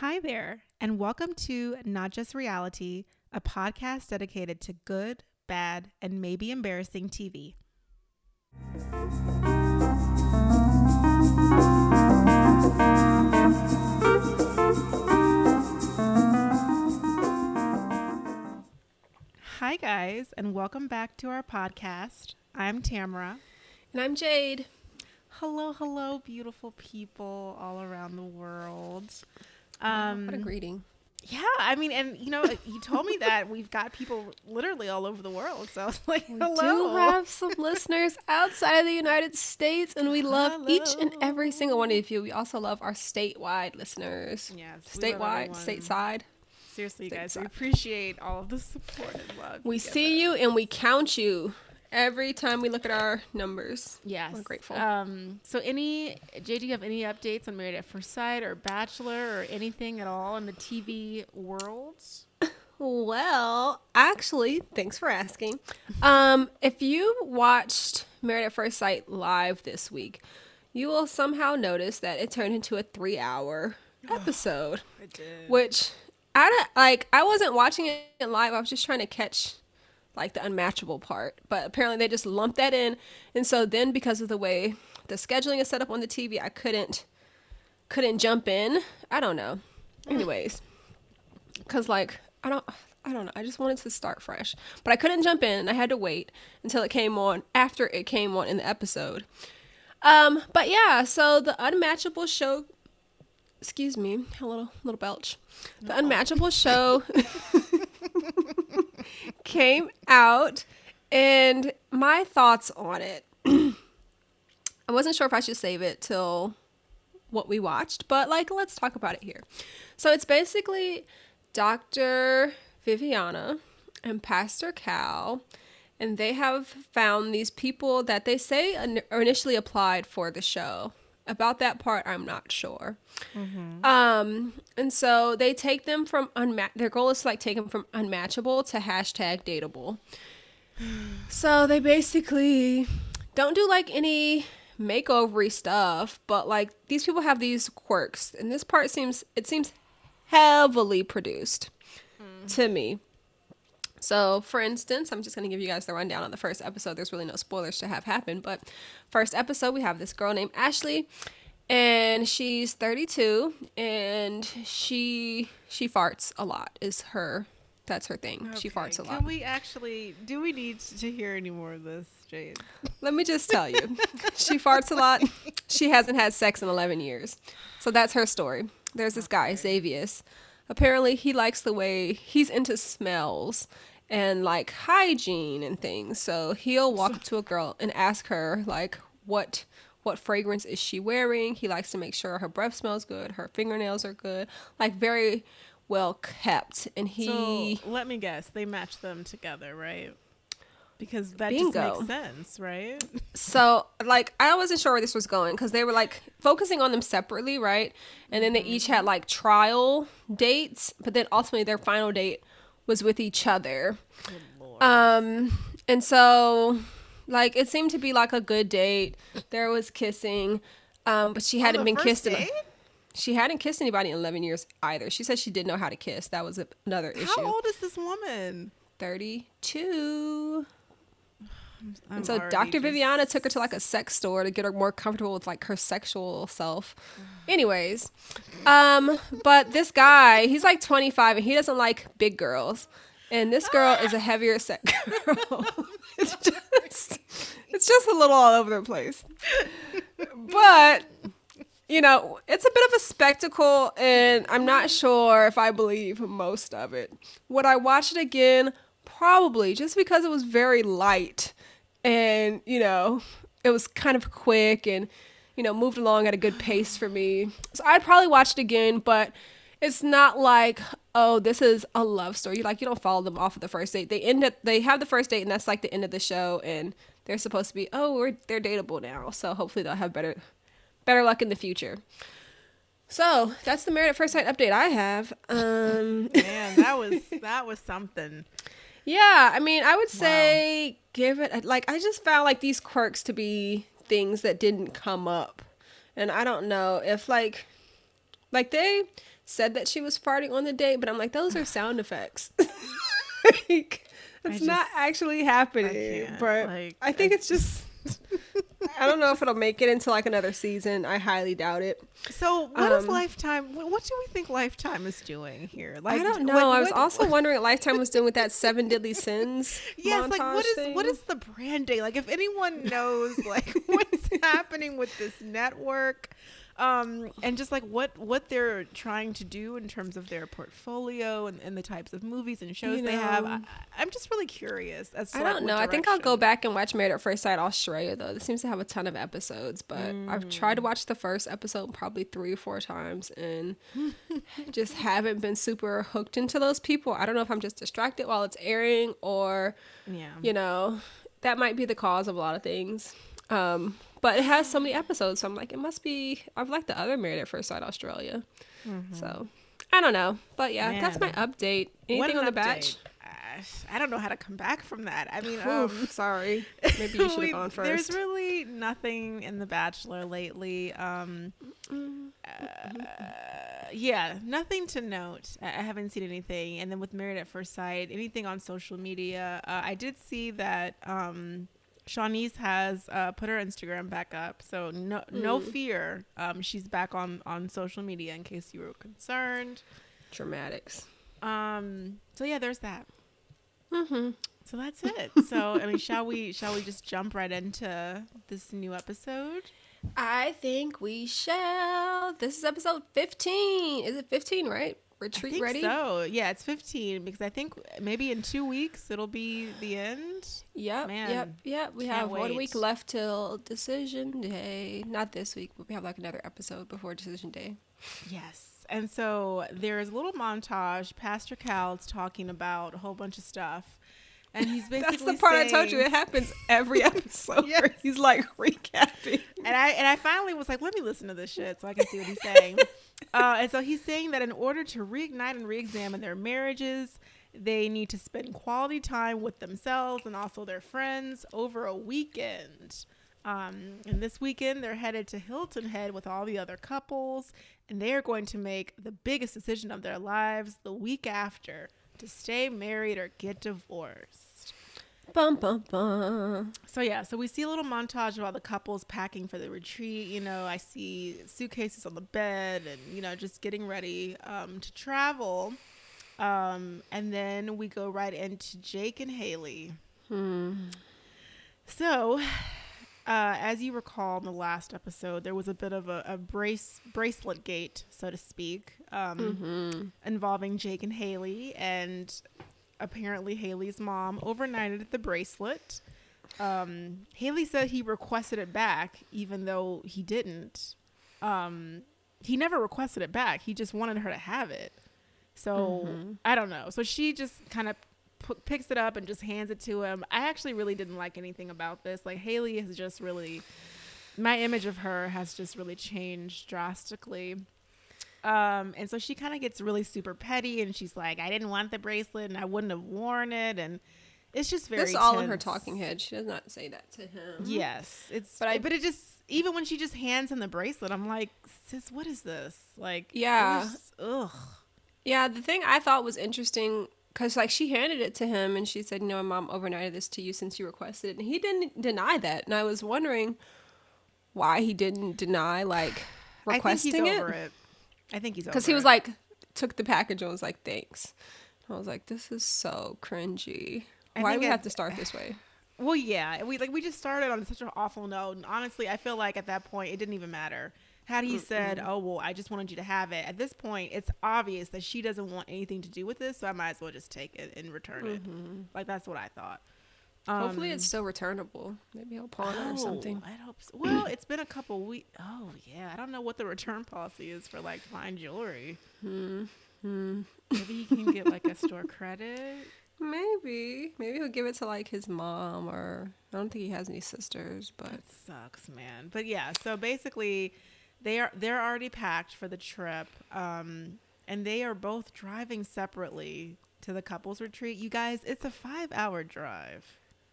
Hi there, and welcome to Not Just Reality, a podcast dedicated to good, bad, and maybe embarrassing TV. Hi, guys, and welcome back to our podcast. I'm Tamara. And I'm Jade. Hello, hello, beautiful people all around the world. Um, what a greeting. Yeah, I mean, and you know, you told me that we've got people literally all over the world. So I was like, we hello. do have some listeners outside of the United States, and we love hello. each and every single one of you. We also love our statewide listeners. Yes, statewide, stateside. Seriously, guys, we appreciate all of the support and love. We see you and we count you every time we look at our numbers. Yes, we're grateful. Um, so, any JD, you have any updates on Married at First Sight or Bachelor or anything at all in the TV world? Well, actually, thanks for asking. Um, if you watched Married at First Sight live this week, you will somehow notice that it turned into a three-hour episode. it did. Which I like. I wasn't watching it live. I was just trying to catch like the unmatchable part. But apparently they just lumped that in. And so then because of the way the scheduling is set up on the TV, I couldn't couldn't jump in. I don't know. Anyways, cuz like I don't I don't know. I just wanted to start fresh. But I couldn't jump in. and I had to wait until it came on after it came on in the episode. Um, but yeah, so the unmatchable show excuse me, a little little belch. The unmatchable show came out and my thoughts on it. I wasn't sure if I should save it till what we watched, but like let's talk about it here. So it's basically Dr. Viviana and Pastor Cal and they have found these people that they say initially applied for the show about that part, I'm not sure. Mm-hmm. Um, and so they take them from unmatched. Their goal is to like take them from unmatchable to hashtag dateable. so they basically don't do like any makeovery stuff, but like these people have these quirks, and this part seems it seems heavily produced mm. to me. So, for instance, I'm just going to give you guys the rundown on the first episode. There's really no spoilers to have happened, but first episode, we have this girl named Ashley, and she's 32, and she she farts a lot. Is her that's her thing. Okay. She farts a lot. Can we actually do we need to hear any more of this, Jade? Let me just tell you. she farts a lot. She hasn't had sex in 11 years. So that's her story. There's this guy, Xavius. Apparently, he likes the way he's into smells and like hygiene and things. So he'll walk up to a girl and ask her like what what fragrance is she wearing? He likes to make sure her breath smells good, her fingernails are good, like very well kept. And he so, let me guess, they match them together, right? Because that Bingo. just makes sense, right? So, like, I wasn't sure where this was going because they were like focusing on them separately, right? And then they each mm-hmm. had like trial dates, but then ultimately their final date was with each other. Um, and so like it seemed to be like a good date. There was kissing, um, but she hadn't been kissed. In, she hadn't kissed anybody in 11 years either. She said she didn't know how to kiss. That was a, another issue. How old is this woman? 32. I'm and so Dr. Just... Viviana took her to like a sex store to get her more comfortable with like her sexual self. Anyways, um, but this guy, he's like 25 and he doesn't like big girls. And this girl is a heavier set girl. it's just it's just a little all over the place. But you know, it's a bit of a spectacle and I'm not sure if I believe most of it. Would I watch it again? Probably, just because it was very light and you know it was kind of quick and you know moved along at a good pace for me. So i'd probably watch it again but it's not like oh this is a love story. Like you don't follow them off of the first date. They end up they have the first date and that's like the end of the show and they're supposed to be oh we're they're dateable now. So hopefully they'll have better better luck in the future. So that's the married at first sight update i have. Um man that was that was something yeah, I mean, I would say wow. give it like I just found like these quirks to be things that didn't come up. And I don't know if like Like they said that she was farting on the date, but I'm like, those are sound effects. like, it's just- not actually happening. but like, I think I it's just. I don't know if it'll make it into like another season. I highly doubt it. So what is Um, Lifetime? What do we think Lifetime is doing here? Like I don't what- know. I was what- also wondering what Lifetime was doing with that Seven Deadly Sins. Yes, like what is what thing. is the branding? Like if anyone knows like what's happening with this network, um, and just like what what they're trying to do in terms of their portfolio and, and the types of movies and shows You they have. I, I'm just really curious as to I don't what know. I think I'll go back and watch Married at First Sight Australia though. This seems to have a ton of episodes, but I've tried Mm. to watch the first episode probably three or four times and just haven't been super hooked into those people. I don't know if I'm just distracted while it's airing or Yeah. you know, that might be the cause of a lot of things. Um, but it has so many episodes, so I'm like, it must be. I've liked the other Married at First Sight Australia, so I don't know. But yeah, that's my update. Anything an on the update. batch? I don't know how to come back from that. I mean, Oof, um, sorry. Maybe you should we- have gone first. There's really nothing in The Bachelor lately. Um, uh, yeah, nothing to note. I I haven't seen anything. And then with Married at First Sight, anything on social media, uh, I did see that um, Shawnee's has uh, put her Instagram back up. So no, no fear. Um, she's back on on social media in case you were concerned. Dramatics. Um, so yeah, there's that. Mm-hmm. So that's it. So I mean, shall we shall we just jump right into this new episode? I think we shall. This is episode 15. Is it 15, right? I Retreat think ready? So yeah, it's 15 because I think maybe in two weeks it'll be the end. Yep, Man, yep, yep. We have one week left till decision day. Not this week, but we have like another episode before decision day. Yes. And so there's a little montage. Pastor Cal's talking about a whole bunch of stuff, and he's basically That's the part I told you. It happens every episode. Yes. he's like recapping. and I and I finally was like, let me listen to this shit so I can see what he's saying. uh, and so he's saying that in order to reignite and reexamine their marriages, they need to spend quality time with themselves and also their friends over a weekend. Um, and this weekend, they're headed to Hilton Head with all the other couples, and they are going to make the biggest decision of their lives the week after to stay married or get divorced. Bum bum bum. So yeah, so we see a little montage of all the couples packing for the retreat. You know, I see suitcases on the bed and you know just getting ready um, to travel. Um, and then we go right into Jake and Haley. Hmm. So, uh, as you recall in the last episode, there was a bit of a, a brace bracelet gate, so to speak, um, Mm-hmm. involving Jake and Haley, and apparently Haley's mom overnighted the bracelet. Um, Haley said he requested it back, even though he didn't. Um, he never requested it back. He just wanted her to have it. So I don't know. So she just kind of p- picks it up and just hands it to him. I actually really didn't like anything about this. Like Haley has just really, my image of her has just really changed drastically. Um, and so she kind of gets really super petty, and she's like, "I didn't want the bracelet, and I wouldn't have worn it," and it's just very all in her talking head. She does not say that to him. Yes, it's But I- but it just even when she just hands him the bracelet, I'm like, sis, what is this? Like, Yeah. ugh. Yeah, the thing I thought was interesting because like she handed it to him and she said, "No, my mom overnighted this to you since you requested it," and he didn't deny that. And I was wondering why he didn't deny like requesting I think he's it over it. I think he's because he was it. like took the package and was like, "Thanks." I was like, "This is so cringy. I Why do we it- have to start this way?" Well, yeah, we like we just started on such an awful note, and honestly, I feel like at that point it didn't even matter. Had he said, "Oh well, I just wanted you to have it," at this point, it's obvious that she doesn't want anything to do with this, so I might as well just take it and return it. Mm-hmm. Like that's what I thought. Hopefully, Um, it's still returnable. Maybe he'll pawn it or something. Oh, I hope so. Well, it's been a couple weeks. Oh yeah, I don't know what the return policy is for like fine jewelry. Hmm. Hmm. Maybe he can get like a store credit. Maybe. Maybe he'll give it to like his mom or I don't think he has any sisters, but That sucks, man. But yeah, so basically, they are they're already packed for the trip, um, and they are both driving separately to the couples retreat. You guys, it's a five hour drive.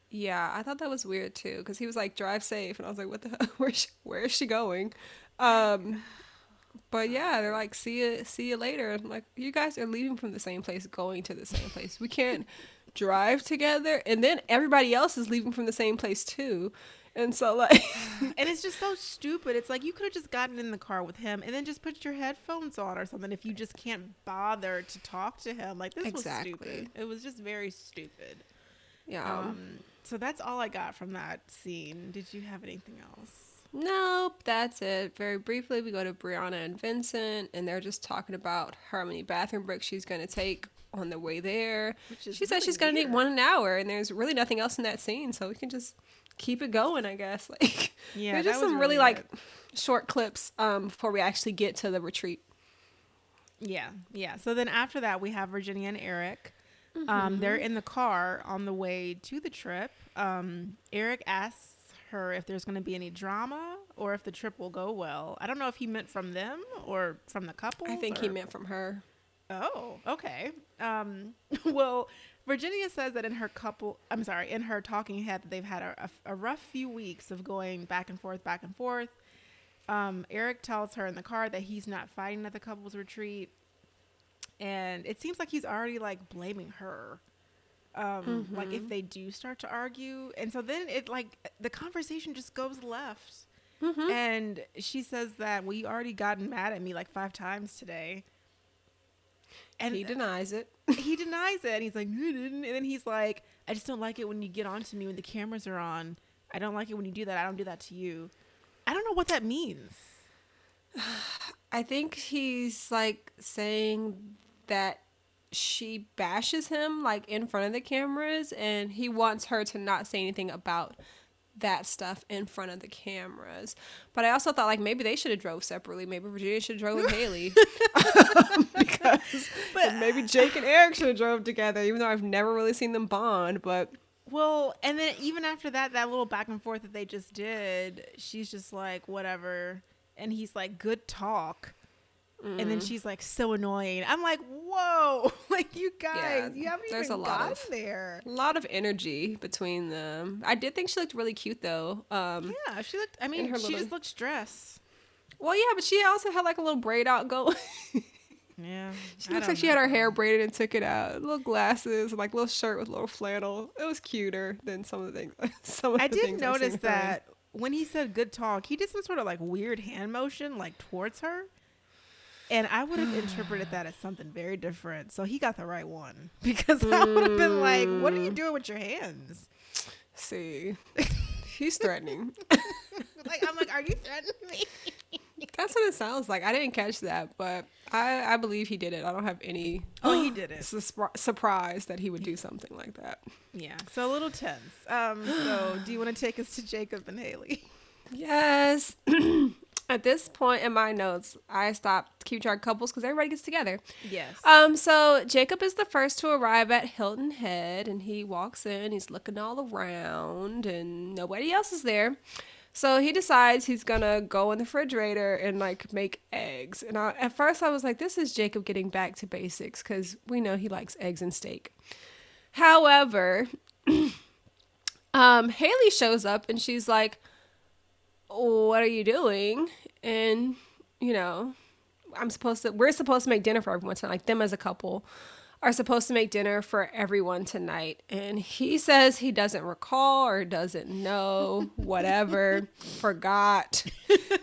Yeah, I thought that was weird too because he was like drive safe and I was like what the hell? where she, where is she going? Um But yeah, they're like, see you, see you later. And I'm like, you guys are leaving from the same place, going to the same place. We can't drive together, and then everybody else is leaving from the same place too. And so like, and it's just so stupid. It's like you could have just gotten in the car with him and then just put your headphones on or something if you just can't bother to talk to him. Like this Exactly. was stupid. It was just very stupid. yeah. Um, so that's all I got from that scene. Did you have anything else? Nope, that's it. Very briefly, we go to Brianna and Vincent, and they're just talking about how many bathroom breaks she's going to take on the way there. She said really she's going to need one an hour, and there's really nothing else in that scene, so we can just keep it going, I guess. Like, Yeah, there's just some really, really like short clips um, before we actually get to the retreat. Yeah, yeah. So then after that, we have Virginia and Erik. Um, Mm-hmm. they're in the car on the way to the trip. Um, Erik asks her if there's going to be any drama or if the trip will go well. I don't know if he meant from them or from the couple. I think he meant from her. Oh, okay. Um, well, Virginia says that in her couple, I'm sorry, in her talking head, that they've had a, a, a rough few weeks of going back and forth, back and forth. Um, Erik tells her in the car that he's not fighting at the couples retreat, and it seems like he's already like blaming her. Um, like if mm-hmm. they do start to argue, and so then it like the conversation just goes left. Mm-hmm. And she says that well, you already gotten mad at me like five times today. And he uh, denies it. he denies it. And he's like, "You didn't." And then he's like, I just don't like it when you get on to me when the cameras are on. I don't like it when you do that. I don't do that to you. I don't know what that means. I think he's like saying that she bashes him like in front of the cameras and he wants her to not say anything about that stuff in front of the cameras. But I also thought like maybe they should have drove separately. Maybe Virginia should have drove with Haley. because but maybe Jake and Erik should have drove together, even though I've never really seen them bond. But Well, and then even after that, that little back and forth that they just did, she's just like, whatever. And he's like, good talk. And Mm. then she's like, so annoying. I'm like, whoa, like you guys, you haven't there's even a lot of- there. a lot of energy between them. I did think she looked really cute though. Um, Yeah, she looked. I mean, she little- just looked stressed. Well, yeah, but she also had like a little braid out going. Yeah, She looks like she had her hair braided and took it out. Little glasses, and like little shirt with little flannel. It was cuter than some of the things. Some of I the did notice her that when he said good talk, he did some sort of like weird hand motion like towards her. And I would have interpreted that as something very different. So he got the right one because I would have been like, "What Mm. are you doing with your hands?" See, he's threatening. Like I'm like, "Are you threatening me?" That's what it sounds like. I didn't catch that, but I I believe he did it. I don't have any Oh, he did it. sus- surprise that he would do something like that. Yeah, so a little tense. Um, so do you want to take us to Jacob and Haley? Yes. At this point in my notes, I stopped keeping track of couples because everybody gets together. Yes. Um, so Jacob is the first to arrive at Hilton Head, and he walks in. He's looking all around, and nobody else is there. So he decides he's gonna go in the refrigerator and like make eggs. And I, at first, I was like, "This is Jacob getting back to basics," because we know he likes eggs and steak. However, um, Haley shows up and she's like, "What are you doing?" And you know, I'm supposed to we're supposed to make dinner for everyone tonight. Like them as a couple are supposed to make dinner for everyone tonight. And he says he doesn't recall or doesn't know, whatever, forgot.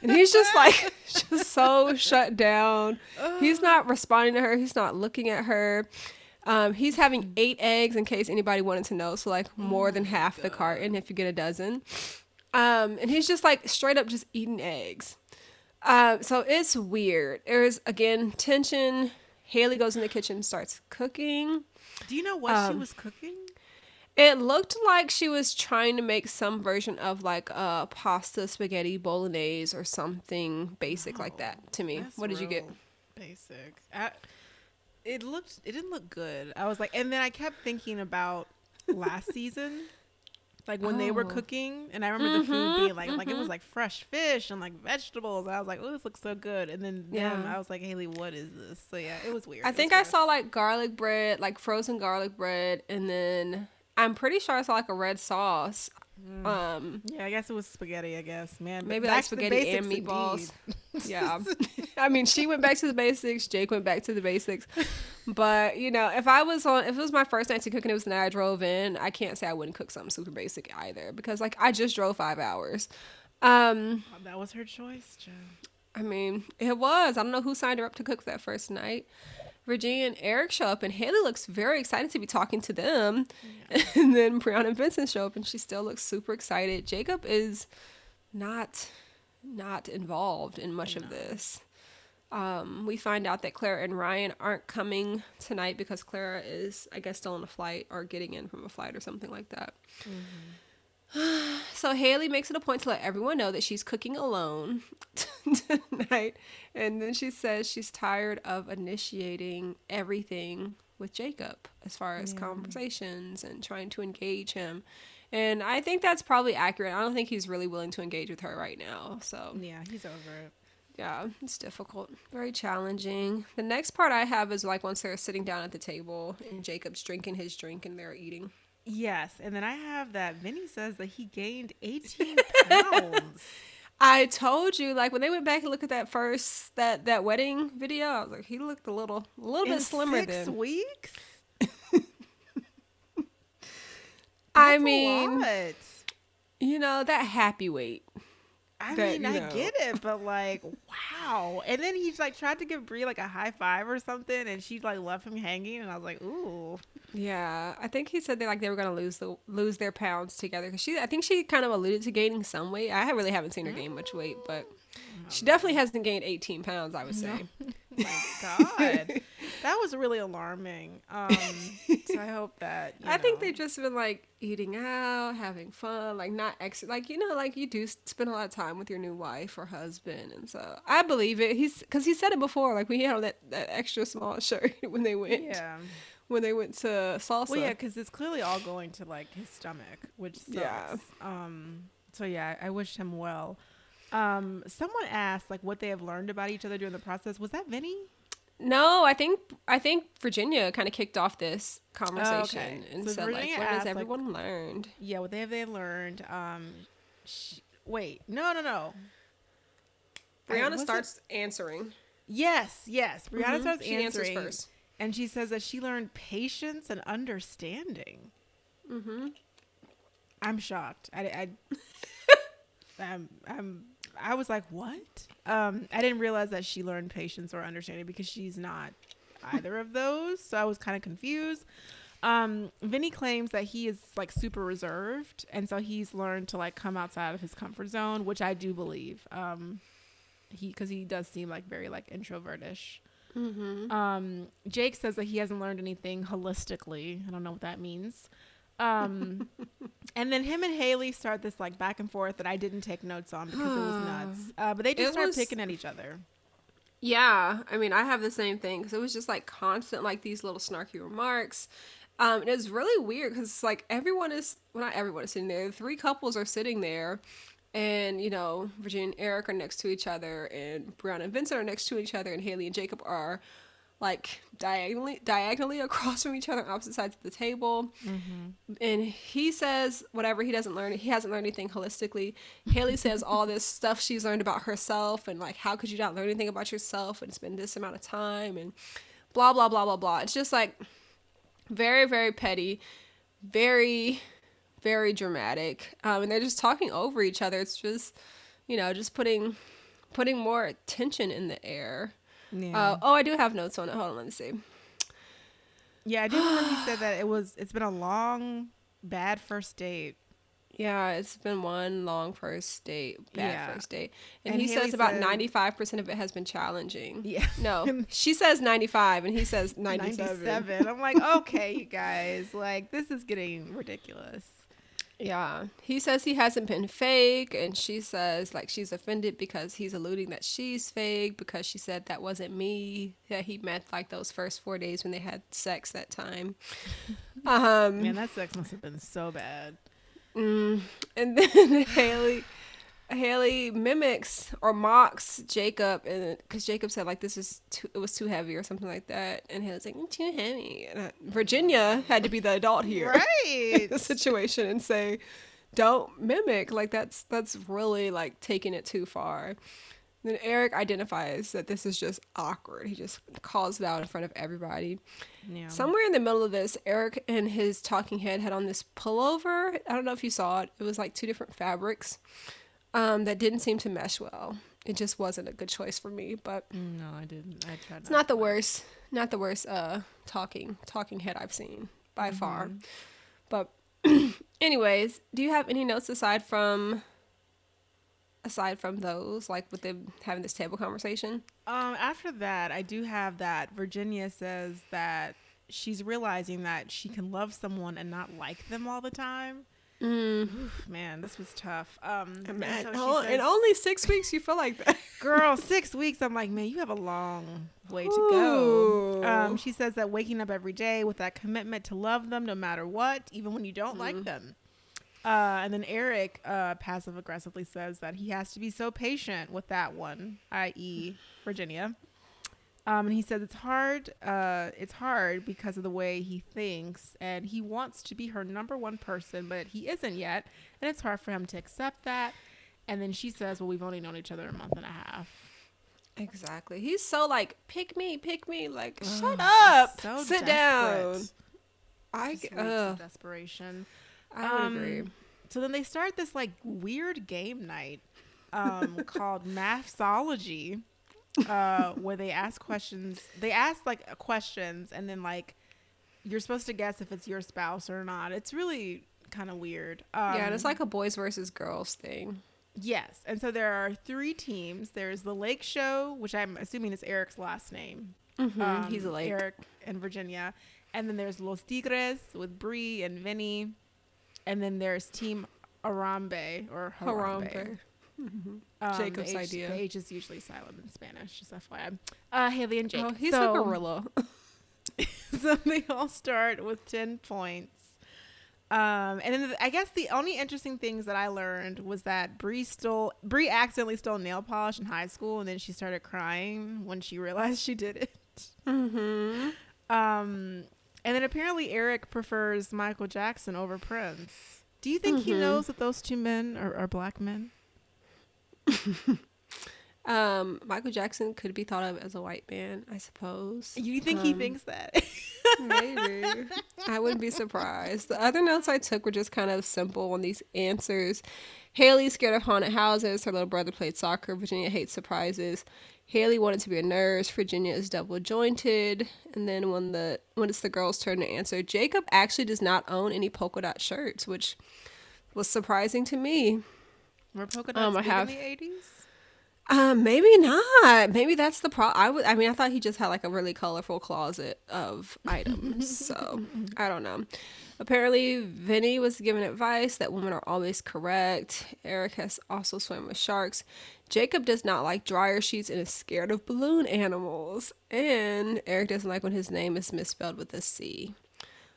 And he's just like just so shut down. He's not responding to her. He's not looking at her. Um, he's having eight eggs in case anybody wanted to know. So like more than half the carton if you get a dozen. Um, and he's just like straight up just eating eggs. Um, so it's weird. There's again tension. Haley goes in the kitchen, starts cooking. do you know what she um, was cooking? It looked like she was trying to make some version of like a pasta spaghetti bolognese or something basic like that to me. That's what did you get? Basic. I, it looked. It didn't look good. I was like, and then I kept thinking about last season, like when they were Oh. cooking, and I remember the food Mhm, being like, like it was like fresh fish and like vegetables. I was like, oh, this looks so good. And then them, Yeah. I was like, Haley, what is this? So yeah, it was weird. I It think I saw like garlic bread, like frozen garlic bread, and then I'm pretty sure I saw like a red sauce. Um, Yeah, I guess it was spaghetti. I guess, man. maybe back like spaghetti and meatballs. Yeah. I mean, she went back to the basics. Jake went back to the basics. But you know, if I was on, if it was my first night to cook and it was the night I drove in, I can't say I wouldn't cook something super basic either because like I just drove five hours. Um, that was her choice, Jen. I mean, it was. I don't know who signed her up to cook that first night. Virginia and Eric show up, and Haley looks very excited to be talking to them. Yeah. And then Brianna and Vincent show up, and she still looks super excited. Jacob is not not involved in much of this. Um, we find out that Clara and Ryan aren't coming tonight because Clara is, I guess, still on a flight or getting in from a flight or something like that. Mm-hmm. so Haley makes it a point to let everyone know that she's cooking alone tonight, and then she says she's tired of initiating everything with Jacob as far as yeah. conversations and trying to engage him. And I think that's probably accurate. I don't think he's really willing to engage with her right now. So yeah, he's over it. Yeah, it's difficult, very challenging. The next part I have is like once they're sitting down at the table and Jacob's drinking his drink and they're eating. Yes, and then I have that Vinny says that he gained 18 pounds. I told you, like when they went back and looked at that first that that wedding video, I was like, he looked a little a little In bit slimmer six than weeks. I mean, you know that happy weight. I that, mean, I know. get it, but like, wow. And then he's like tried to give Brie like a high five or something, and she like left him hanging, and I was like, ooh. Yeah, I think he said they like they were gonna lose the lose their pounds together because she, I think she kind of alluded to gaining some weight. I really haven't seen her mm. gain much weight, but she definitely hasn't gained 18 pounds, I would say. No. My God. that was really alarming. Um, so I hope that. I know. think they've just been like eating out, having fun, like not ex, like, you know, like you do spend a lot of time with your new wife or husband. And so I believe it. He's, cause he said it before, like we had that, that extra small shirt when they went. Yeah when they went to salsa. Well, yeah, because it's clearly all going to like his stomach, which sucks. Yeah. Um. So yeah, I wish him well. Um, someone asked like what they have learned about each other during the process. Was that Vinny? No, I think I think Virginia kind of kicked off this conversation oh, okay. and so said Virginia like, "What asked, has everyone like, learned?" Yeah, what they have they learned? Um, she, wait, no, no, no. Brianna starts it? answering. Yes, yes. Brianna mm-hmm. starts she answering first, and she says that she learned patience and understanding. Mm-hmm. I'm shocked. I, I I'm, I'm I was like, what? Um, I didn't realize that she learned patience or understanding because she's not either of those. So I was kind of confused. Um, Vinny claims that he is like super reserved, and so he's learned to like come outside of his comfort zone, which I do believe. Um, he because he does seem like very like introvertish. Mm-hmm. Um, Jake says that he hasn't learned anything holistically. I don't know what that means. Um, and then him and Haley start this like back and forth that I didn't take notes on because it was nuts. Uh, but they just it start was, picking at each other. Yeah, I mean, I have the same thing because it was just like constant, like these little snarky remarks. Um, and it was really weird because it's like everyone is, well, not everyone is sitting there. The Three couples are sitting there, and you know, Virginia and Erik are next to each other, and Brianna and Vincent are next to each other, and Haley and Jacob are like diagonally diagonally across from each other opposite sides of the table. Mm-hmm. and he says whatever he doesn't learn he hasn't learned anything holistically. Haley says all this stuff she's learned about herself and like how could you not learn anything about yourself and spend this amount of time and blah blah blah blah blah. It's just like very very petty very very dramatic. Um, and they're just talking over each other. It's just you know just putting putting more tension in the air yeah. Uh, oh, I do have notes on it. Hold on, let me see. Yeah, I do remember he said that it was. It's been a long, bad first date. Yeah, it's been one long first date, bad yeah. first date, and, and he Haley says about ninety five percent of it has been challenging. Yeah, no, she says ninety five, and he says ninety seven. I'm like, okay, you guys, like this is getting ridiculous. Yeah. He says he hasn't been fake and she says like she's offended because he's alluding that she's fake because she said that wasn't me that he met like those first 4 days when they had sex that time. Um Man, that sex must have been so bad. Mm, and then Haley Haley mimics or mocks Jacob, and because Jacob said like this is too, it was too heavy or something like that, and Haley's like too heavy. And, uh, Virginia had to be the adult here, right? the situation and say, don't mimic. Like that's that's really like taking it too far. Then Erik identifies that this is just awkward. He just calls it out in front of everybody. Yeah. Somewhere in the middle of this, Erik and his talking head had on this pullover. I don't know if you saw it. It was like two different fabrics um, that didn't seem to mesh well. It just wasn't a good choice for me, but no, I didn't. I tried. it's not the worst, not the worst uh, talking talking head I've seen by far. But anyways, do you have any notes aside from aside from those, like with them having this table conversation? Um, after that, I do have that Virginia says that she's realizing that she can love someone and not like them all the time. Oof, man, this was tough. Um, and so oh, in only six weeks, you feel like that. girl, six weeks. I'm like, man, you have a long way to go. Ooh. Um, she says that waking up every day with that commitment to love them no matter what, even when you don't like them. Uh, and then Erik uh, passive aggressively says that he has to be so patient with that one, i.e., Virginia. Um, and he says it's hard. Uh, it's hard because of the way he thinks, and he wants to be her number one person, but he isn't yet, and it's hard for him to accept that. And then she says, "Well, we've only known each other a month and a half." Exactly. He's so like, pick me, pick me. Like, shut up, so sit desperate. down. I, Just g- reeks of ugh, desperation. I would Um, agree. So then they start this like weird game night um, called Mathsology, uh, where they ask questions. They ask like questions, and then like you're supposed to guess if it's your spouse or not. It's really kind of weird. Um, yeah, and it's like a boys versus girls thing. yes. And so there are three teams. There's the Lake Show, which I'm assuming is Erik's last name. Um, He's a lake. Erik and Virginia. And then there's Los Tigres with Bree and Vinny. And then there's Team Harambe or Harambe. Harambe. Um, Jacob's the H, idea. The H is usually silent in Spanish, just FYI. Uh, Haley and Jake. Oh, he's so, a gorilla. so they all start with 10 points. Um, and then the, I guess the only interesting things that I learned was that Bree stole Bree accidentally stole nail polish in high school, and then she started crying when she realized she did it. mm-hmm. Um, and then apparently Erik prefers Michael Jackson over Prince. Do you think he Mhm. knows that those two men are, are black men? Um, Michael Jackson could be thought of as a white man, I suppose. You think he Um, thinks that? Maybe. I wouldn't be surprised. The other notes I took were just kind of simple on these answers. Haley's scared of haunted houses. Her little brother played soccer. Virginia hates surprises. Haley wanted to be a nurse. Virginia is double jointed. And then when the when it's the girls' turn to answer, Jacob actually does not own any polka dot shirts, which was surprising to me. Were polka dots Um, I have- in the eighties? Um, maybe not. Maybe that's the problem. I would. I mean, I thought he just had like a really colorful closet of items. so I don't know. Apparently, Vinny was given advice that women are always correct. Erik has also swam with sharks. Jacob does not like dryer sheets and is scared of balloon animals. And Erik doesn't like when his name is misspelled with a C.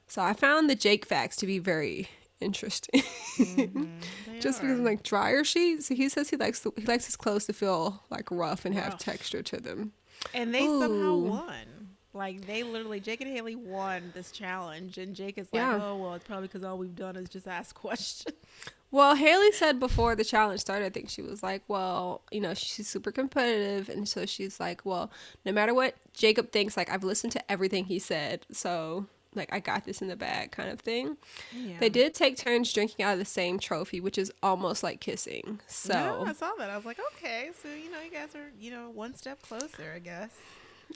So I found the Jake facts to be very interesting. Just because I'm mm-hmm. like dryer sheets, he says he likes the, he likes his clothes to feel like rough and have Rough. texture to them. And they somehow won. Like they literally, Jake and Haley won this challenge, and Jake is like, Yeah. "Oh well, it's probably because all we've done is just ask questions." Well, Haley said before the challenge started, I think she was like, well, you know, she's super competitive. And so she's like, well, no matter what Jacob thinks, like, I've listened to everything he said. So, like, I got this in the bag kind of thing. Yeah. They did take turns drinking out of the same trophy, which is almost like kissing. So, yeah, I saw that. I was like, okay, so you know, you guys are you know one step closer, I guess.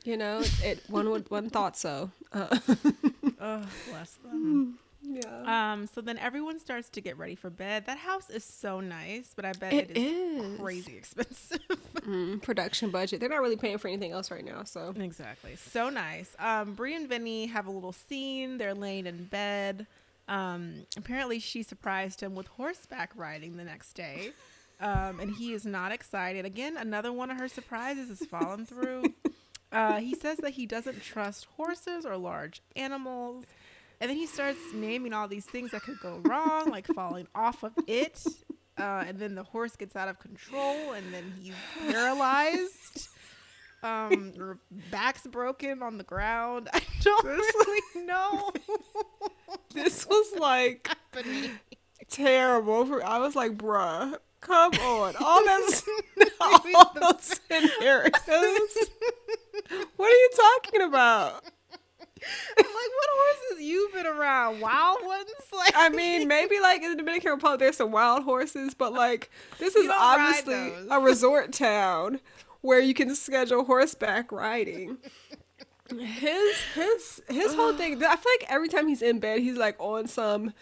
you know, it, it one would one thought so. Uh, Oh, bless them. Yeah. Um, so then everyone starts to get ready for bed. That house is so nice, but I bet it It is, is. crazy expensive. Mm, production budget. They're not really paying for anything else right now. So, exactly. So nice. Um, Brie and Vinny have a little scene. They're laying in bed. Um, apparently she surprised him with horseback riding the next day. Um, and he is not excited. Again, another one of her surprises has fallen through. Uh, he says that he doesn't trust horses or large animals. And then he starts naming all these things that could go wrong, like falling off of it. Uh, and then the horse gets out of control, and then he's paralyzed. Um, or back's broken on the ground. I don't really know. this was like terrible. For, I was like, bruh. Come on, all those, all those scenarios. what are you talking about? I'm like, what horses you've been around? Wild ones? Like, I mean, maybe like in the Dominican Republic, there's some wild horses, but like this is obviously a resort town where you can schedule horseback riding. His his his whole thing. I feel like every time he's in bed, he's like on some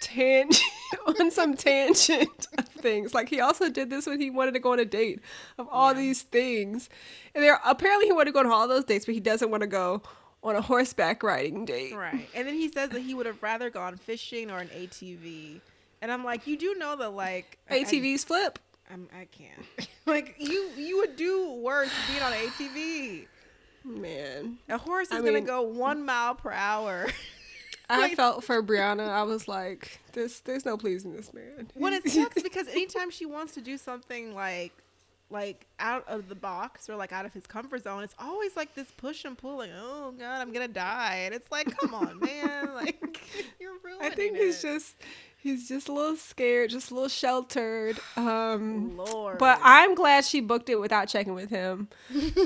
tangent, on some tangent of things. Like he also did this when he wanted to go on a date of all these things, and there apparently he wanted to go on all those dates, but he doesn't want to go on a horseback riding date. right. And then he says that he would have rather gone fishing or an ATV. And I'm like, you do know that like I- I- ATVs flip. I'm, I can't. like you, you would do worse being on an ATV. Man, A horse is I gonna mean- go one mile per hour. I felt for Brianna. I was like, "This, there's no pleasing this man." when it sucks because anytime she wants to do something like like out of the box or like out of his comfort zone it's always like this push and pull like oh god i'm gonna die and it's like come on man like you're ruining I think he's it. just, he's just a little scared, just a little sheltered. Um, lord but I'm glad she booked it without checking with him,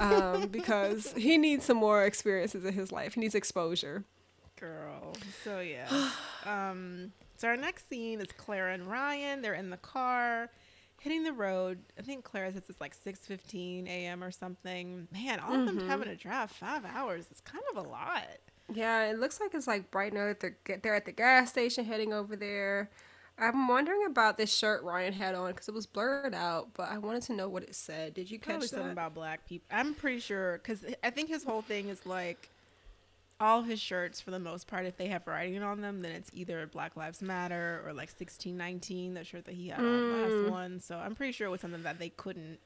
um, because he needs some more experiences in his life. He needs exposure. girl so yeah um so our next scene is clara and ryan they're in the car hitting the road i think clara says it's like 6.15 a.m or something man all of them mm-hmm. having to drive five hours is kind of a lot Yeah, it looks like it's like bright and early. They're, they're at the gas station heading over there. I'm wondering about this shirt Ryan had on because it was blurred out, but I wanted to know what it said. Did you Probably catch something that? about black people. I'm pretty sure because I think his whole thing is like all his shirts for the most part. If they have writing on them, then it's either Black Lives Matter or like 1619, the shirt that he had on Mm. last one. So I'm pretty sure it was something that they couldn't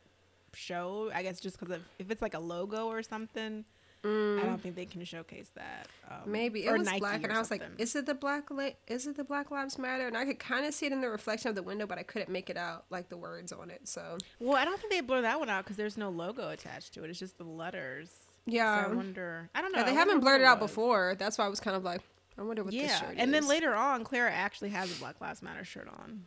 show. I guess just because if it's like a logo or something, I don't think they can showcase that. Um, Mm. Maybe it was Nike black, and I was like, "Is it the black? La- is it the Black Lives Matter?" And I could kind of see it in the reflection of the window, but I couldn't make it out, like the words on it. So well, I don't think they blur that one out because there's no logo attached to it. It's just the letters. Yeah. So I wonder. I don't know. Yeah, they I haven't blurred it out before. That's why I was kind of like, I wonder what this Yeah, shirt and then later on, Clara actually has a Black Lives Matter shirt on.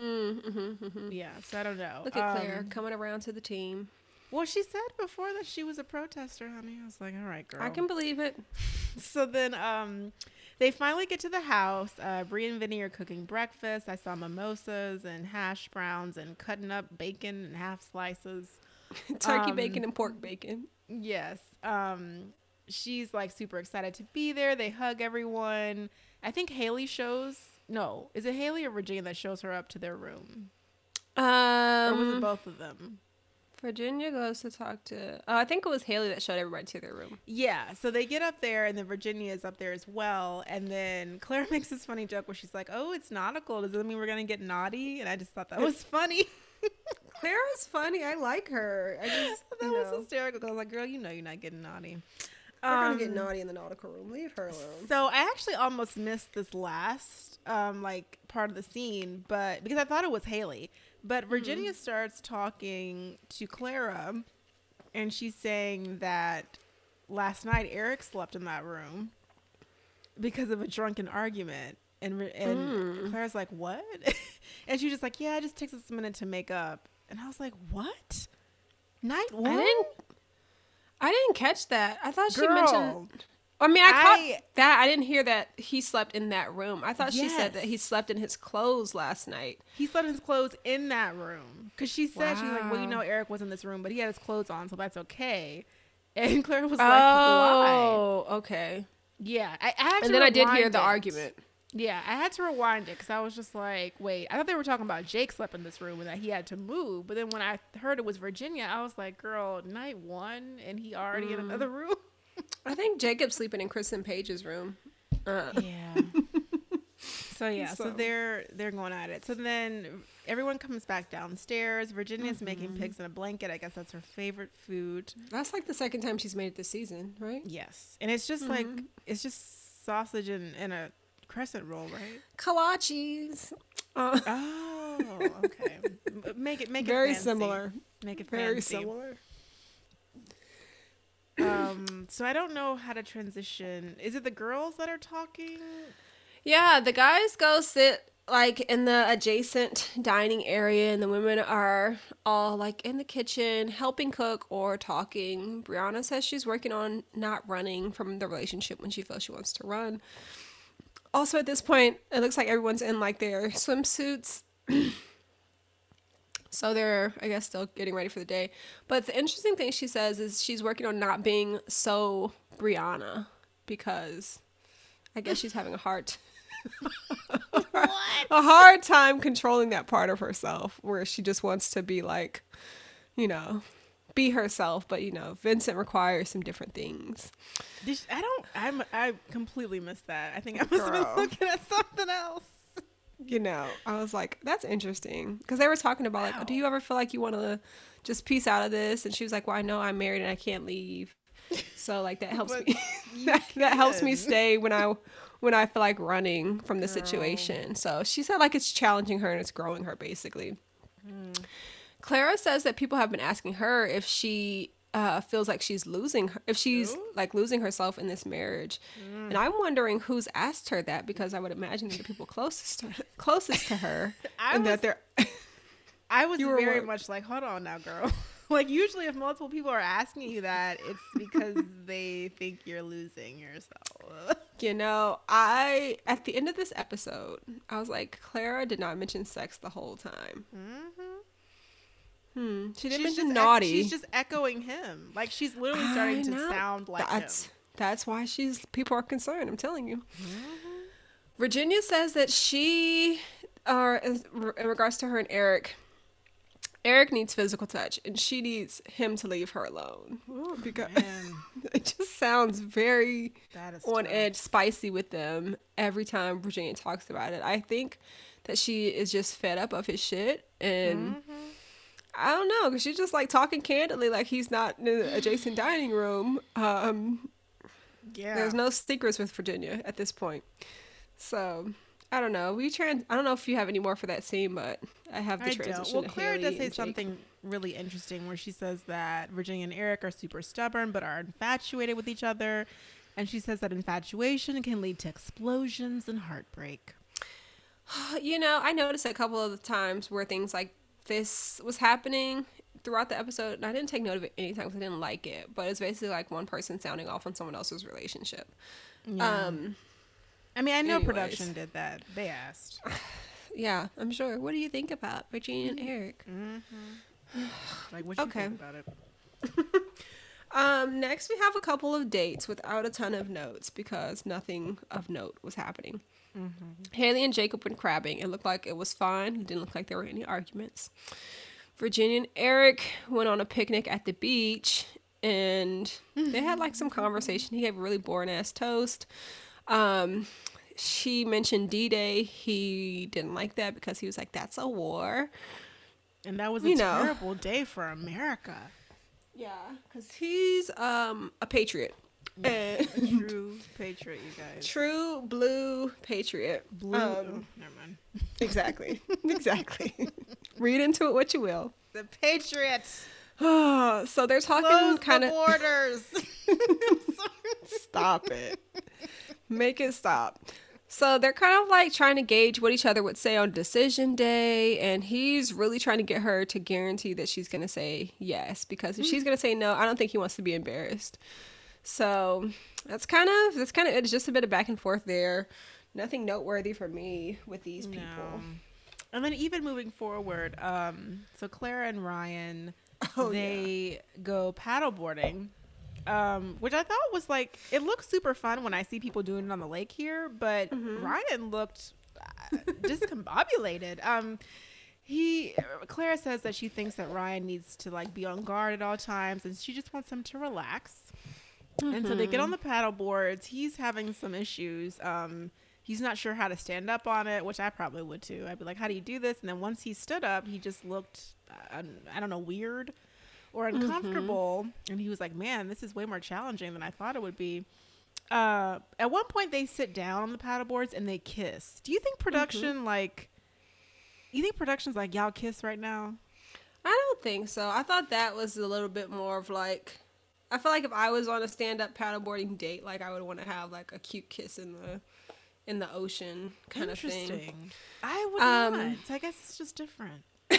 Mm, mm-hmm, mm-hmm. Yeah, so I don't know. Look at Claire Um, coming around to the team. Well, she said before that she was a protester, honey. I was like, all right, girl. I can believe it. So then, um, they finally get to the house. Uh, Brie and Vinny are cooking breakfast. I saw mimosas and hash browns and cutting up bacon and half slices. Turkey Um, bacon and pork bacon. Yes. Um, she's like super excited to be there. They hug everyone. I think Haley shows. No, is it Haley or Virginia that shows her up to their room? Or was it Um, both of them? Virginia goes to talk to. Uh, I think it was Haley that showed everybody to their room. Yeah, so they get up there, and then Virginia is up there as well. And then Claire makes this funny joke where she's like, "Oh, it's nautical. Does that mean we're gonna get naughty?" And I just thought that was funny. Clara's funny. I like her. I just that you was hysterical. I was like, "Girl, you know you're not getting naughty." we're gonna get Um, naughty in the nautical room. Leave her alone. So I actually almost missed this last um like part of the scene, but because I thought it was Haley. But Virginia starts talking to Clara and she's saying that last night Erik slept in that room because of a drunken argument. And and Clara's like, "What?" and she's just like, "Yeah, it just takes us a minute to make up." And I was like, "What?" Night one? I didn't. I didn't catch that. I thought she Girl. mentioned. I mean, I, I- caught that. I didn't hear that he slept in that room. I thought she said that he slept in his clothes last night. He slept in his clothes in that room because she said she's like, well, you know, Erik was in this room, but he had his clothes on, so that's okay. And Claire was like, oh, why? oh, okay. Yeah, I, I to And then I did hear the argument. Yeah, I had to rewind it because I was just like, wait, I thought they were talking about Jake slept in this room and that he had to move. But then when I heard it was Virginia, I was like, girl, night one, and he already Mm. in another room. I think Jacob's sleeping in Chris and Paige's room. Uh, Yeah. so yeah, so. So- they're they're going at it. So then everyone comes back downstairs. Virginia's Mm-hmm. making pigs in a blanket. I guess that's her favorite food. that's like the second time she's made it this season, right? Yes, and it's just like Mm-hmm. it's just sausage and, and a crescent roll, right? Kolaches. Uh, Oh, okay. Make it make very it fancy. similar. Make it Very fancy. similar. Um, so I don't know how to transition. Is it the girls that are talking? Yeah, the guys go sit like in the adjacent dining area, and the women are all like in the kitchen helping cook or talking. Brianna says she's working on not running from the relationship when she feels she wants to run. Also, at this point, it looks like everyone's in like their swimsuits. so they're, I guess, still getting ready for the day. But the interesting thing she says is she's working on not being so Brianna because I guess she's having a hard a hard time controlling that part of herself where she just wants to be like, you know, be herself, but you know, Vincent requires some different things. Did she- I don't. I'm. I completely missed that. I think I must have been looking at something else. You know, I was like, that's interesting because they were talking about like, Wow. do you ever feel like you want to just piece out of this? And she was like, well, I know I'm married and I can't leave, so like that helps me. that, that helps me stay when I when I feel like running from the situation. So she said like it's challenging her and it's growing her basically. Hmm. Clara says that people have been asking her if she uh, feels like she's losing her, if she's like losing herself in this marriage, and I'm wondering who's asked her that because I would imagine the people closest to closest to her, I and was- that they're I was very much like, hold on now, girl. like usually, if multiple people are asking you that, it's because they think you're losing yourself. You know, I at the end of this episode, I was like, Clara did not mention sex the whole time. Hmm. She didn't She's mention ec- naughty. she's just echoing him. Like she's literally starting to sound like that's him. that's why she's people are concerned. I'm telling you. Mm-hmm. Virginia says that she, uh, in regards to her and Erik, Erik needs physical touch, and she needs him to leave her alone because it just sounds very on tough. edge, spicy with them every time Virginia talks about it. I think that she is just fed up of his shit, and Mm-hmm. I don't know because she's just like talking candidly, like he's not in the adjacent dining room. Um, Yeah. there's no secrets with Virginia at this point, so. I don't know. We trans. I don't know if you have any more for that scene, but I have the I transition. don't. Well, Claire Haley does say something really interesting where she says that Virginia and Erik are super stubborn but are infatuated with each other. And she says that infatuation can lead to explosions and heartbreak. You know, I noticed a couple of the times where things like this was happening throughout the episode, and I didn't take note of it anytime because I didn't like it. But it's basically like one person sounding off on someone else's relationship. Um, I mean, I know anyways. production did that. They asked. yeah, I'm sure. What do you think about Virginia and Erik? Like, what you Okay. think about it? Um, next we have a couple of dates without a ton of notes because nothing of note was happening. Haley and Jacob went crabbing. It looked like it was fine. It didn't look like there were any arguments. Virginia and Erik went on a picnic at the beach and they had like some conversation. He gave a really boring ass toast. Um, she mentioned D Day. He didn't like that because he was like, that's a war. And that was a You know. terrible day for America. Yeah, because he's um, a patriot. And true patriot, you guys. true blue patriot. Blue. Um, oh, never mind. exactly. exactly. Read into it what you will. The Patriots. so they're talking kind of. borders. Stop it. Make it stop. So they're kind of like trying to gauge what each other would say on decision day, and he's really trying to get her to guarantee that she's gonna say yes. Because if she's gonna say no, I don't think he wants to be embarrassed. So that's kind of that's kind of it's just a bit of back and forth there. Nothing noteworthy for me with these people. No. And then even moving forward, um, so Clara and Ryan, Oh, they go paddleboarding, um, which I thought was like it looks super fun when I see people doing it on the lake here, but Mm-hmm. Ryan looked uh, discombobulated. Um, he Clara says that she thinks that Ryan needs to like be on guard at all times, and she just wants him to relax. And so they get on the paddle boards. He's having some issues. Um, he's not sure how to stand up on it, which I probably would too. I'd be like, "How do you do this?" And then once he stood up, he just looked, uh, I don't know, weird or uncomfortable. And he was like, "Man, this is way more challenging than I thought it would be." Uh, at one point, they sit down on the paddle boards and they kiss. Do you think production like? You think production's like y'all kiss right now? I don't think so. I thought that was a little bit more of like I feel like if I was on a stand up paddleboarding date, like I would want to have like a cute kiss in the in the ocean kind of thing. I would Um, not. I guess it's just different.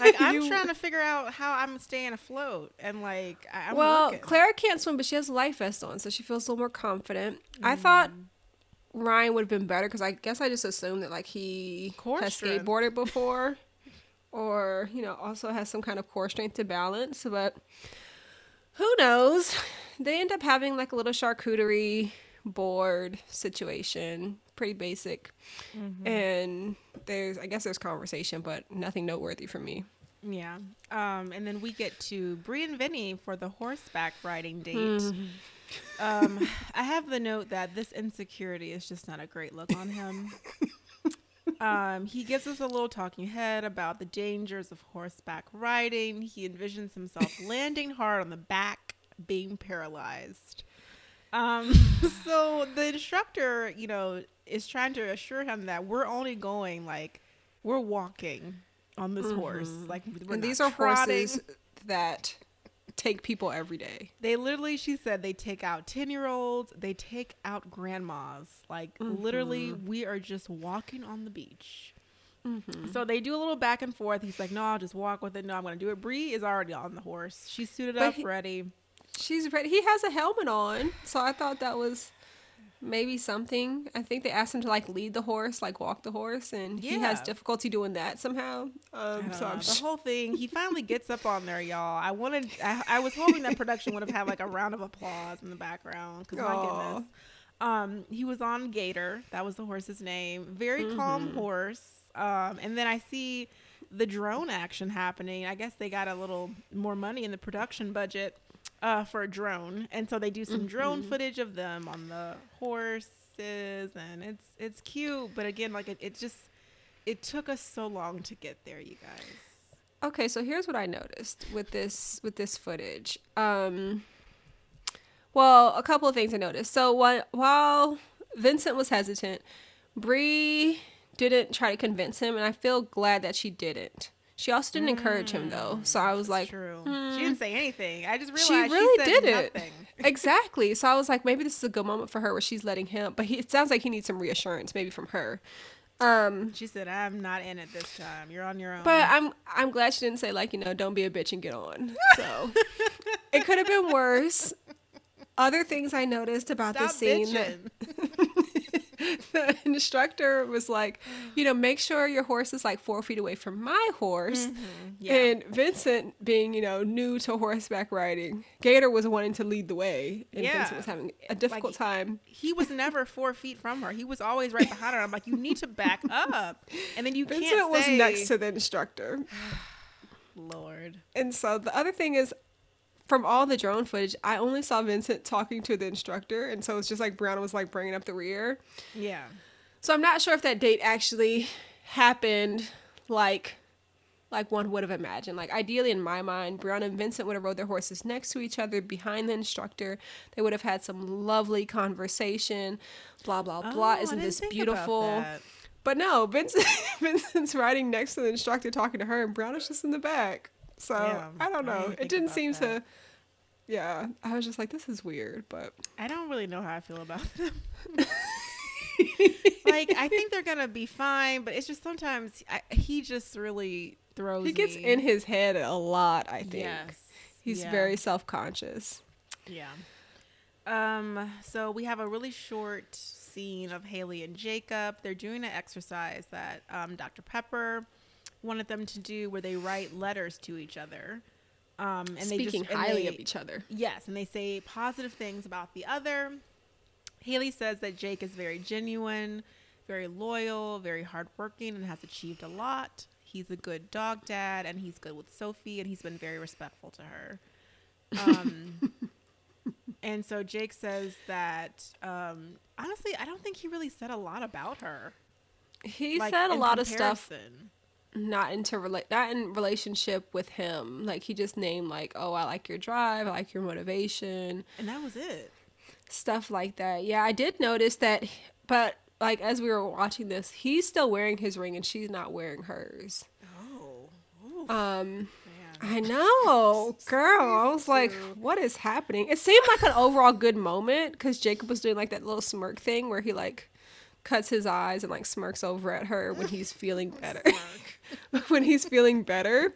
like I'm You- trying to figure out how I'm staying afloat, and like I- I'm well. Clara can't swim, but she has a life vest on, so she feels a little more confident. I thought Mm. Ryan would have been better because I guess I just assumed that like he Core has strength. skateboarded before, or you know also has some kind of core strength to balance. But who knows? They end up having like a little charcuterie board situation, pretty basic, Mm-hmm. and there's I guess there's conversation, but nothing noteworthy for me. Yeah. Um, and then we get to Bree and Vinny for the horseback riding date. Mm-hmm. Um, I have the note that this insecurity is just not a great look on him. um, he gives us a little talking head about the dangers of horseback riding. He envisions himself landing hard on the back, being paralyzed. Um, so the instructor, you know, is trying to assure him that we're only going like we're walking on this horse. Like Mm-hmm. and these are trotting. horses that take people every day. They literally, she said, they take out 10 year olds, they take out grandmas. Like, literally, mm-hmm. we are just walking on the beach. Mm-hmm. So they do a little back and forth. He's like, no, I'll just walk with it. No, I'm going to do it. Bree is already on the horse. She's suited But up, he- ready. She's ready. He has a helmet on, so I thought that was maybe something. I think they asked him to like lead the horse, like walk the horse, and he has difficulty doing that somehow. Um, so know. The sh- whole thing, he finally gets up on there, y'all. I wanted, I, I was hoping that production would have had like a round of applause in the background because my goodness. Um, he was on Gator. That was the horse's name. Very Mm-hmm. calm horse. Um, and then I see the drone action happening. I guess they got a little more money in the production budget uh, for a drone, and so they do some drone Mm-hmm. footage of them on the horses, and it's it's cute. But again, like it, it just it took us so long to get there, you guys. okay, so here's what I noticed with this with this footage. Um, well, a couple of things I noticed. So while while Vincent was hesitant, Bree didn't try to convince him, and I feel glad that she didn't. She also didn't encourage him though, so I was like, true. hmm. She didn't say anything. I just realized she she, really said did it nothing. exactly so i was like maybe this is a good moment for her where she's letting him but he, it sounds like he needs some reassurance maybe from her um She said, "I'm not in it this time. You're on your own." but i'm i'm glad she didn't say like you know don't be a bitch and get on so it could have been worse other things i noticed about Stop the scene that-. the instructor was like you know make sure your horse is like four feet away from my horse mm-hmm. Yeah. And Vincent, being you know new to horseback riding, Gator was wanting to lead the way, and Yeah. Vincent was having a difficult time. he was never four feet from her. He was always right behind her. I'm like, you need to back up, and then you Vincent can't was say, next to the instructor, Lord. and so the other thing is, from all the drone footage, I only saw Vincent talking to the instructor, and so it's just like Brianna was like bringing up the rear. Yeah. So I'm not sure if that date actually happened like like one would have imagined. Like ideally in my mind, Brianna and Vincent would have rode their horses next to each other behind the instructor. They would have had some lovely conversation, blah blah blah. Oh, I Isn't this beautiful? But no, Vincent Vincent's riding next to the instructor talking to her and Brianna's just in the back. So Yeah, I don't I know. didn't it didn't seem that. to yeah, I was just like, this is weird, but I don't really know how I feel about them. like, I think they're gonna be fine, but it's just sometimes I, he just really throws. he gets me. in his head a lot, I think. Yes. He's Yeah. very self conscious. Yeah. Um, so we have a really short scene of Haley and Jacob. They're doing an exercise that um, Dr. Pepper wanted them to do where they write letters to each other. Um, and Speaking they just, highly they- of each other. Yes, and they say positive things about the other. Haley says that Jake is very genuine, very loyal, very hardworking, and has achieved a lot. He's a good dog dad, and he's good with Sophie, and he's been very respectful to her. Um, and so Jake says that um, honestly, I don't think he really said a lot about her. He like, said a lot of stuff comparison. Not into relate not in relationship with him. Like he just named like, "Oh, I like your drive, I like your motivation." and that was it. Stuff like that. Yeah, I did notice that but like as we were watching this, he's still wearing his ring and she's not wearing hers. Oh, Um. I know, girl. I was like, what is happening? It seemed like an overall good moment because Jacob was doing like that little smirk thing where he like cuts his eyes and like smirks over at her when he's feeling better. when he's feeling better.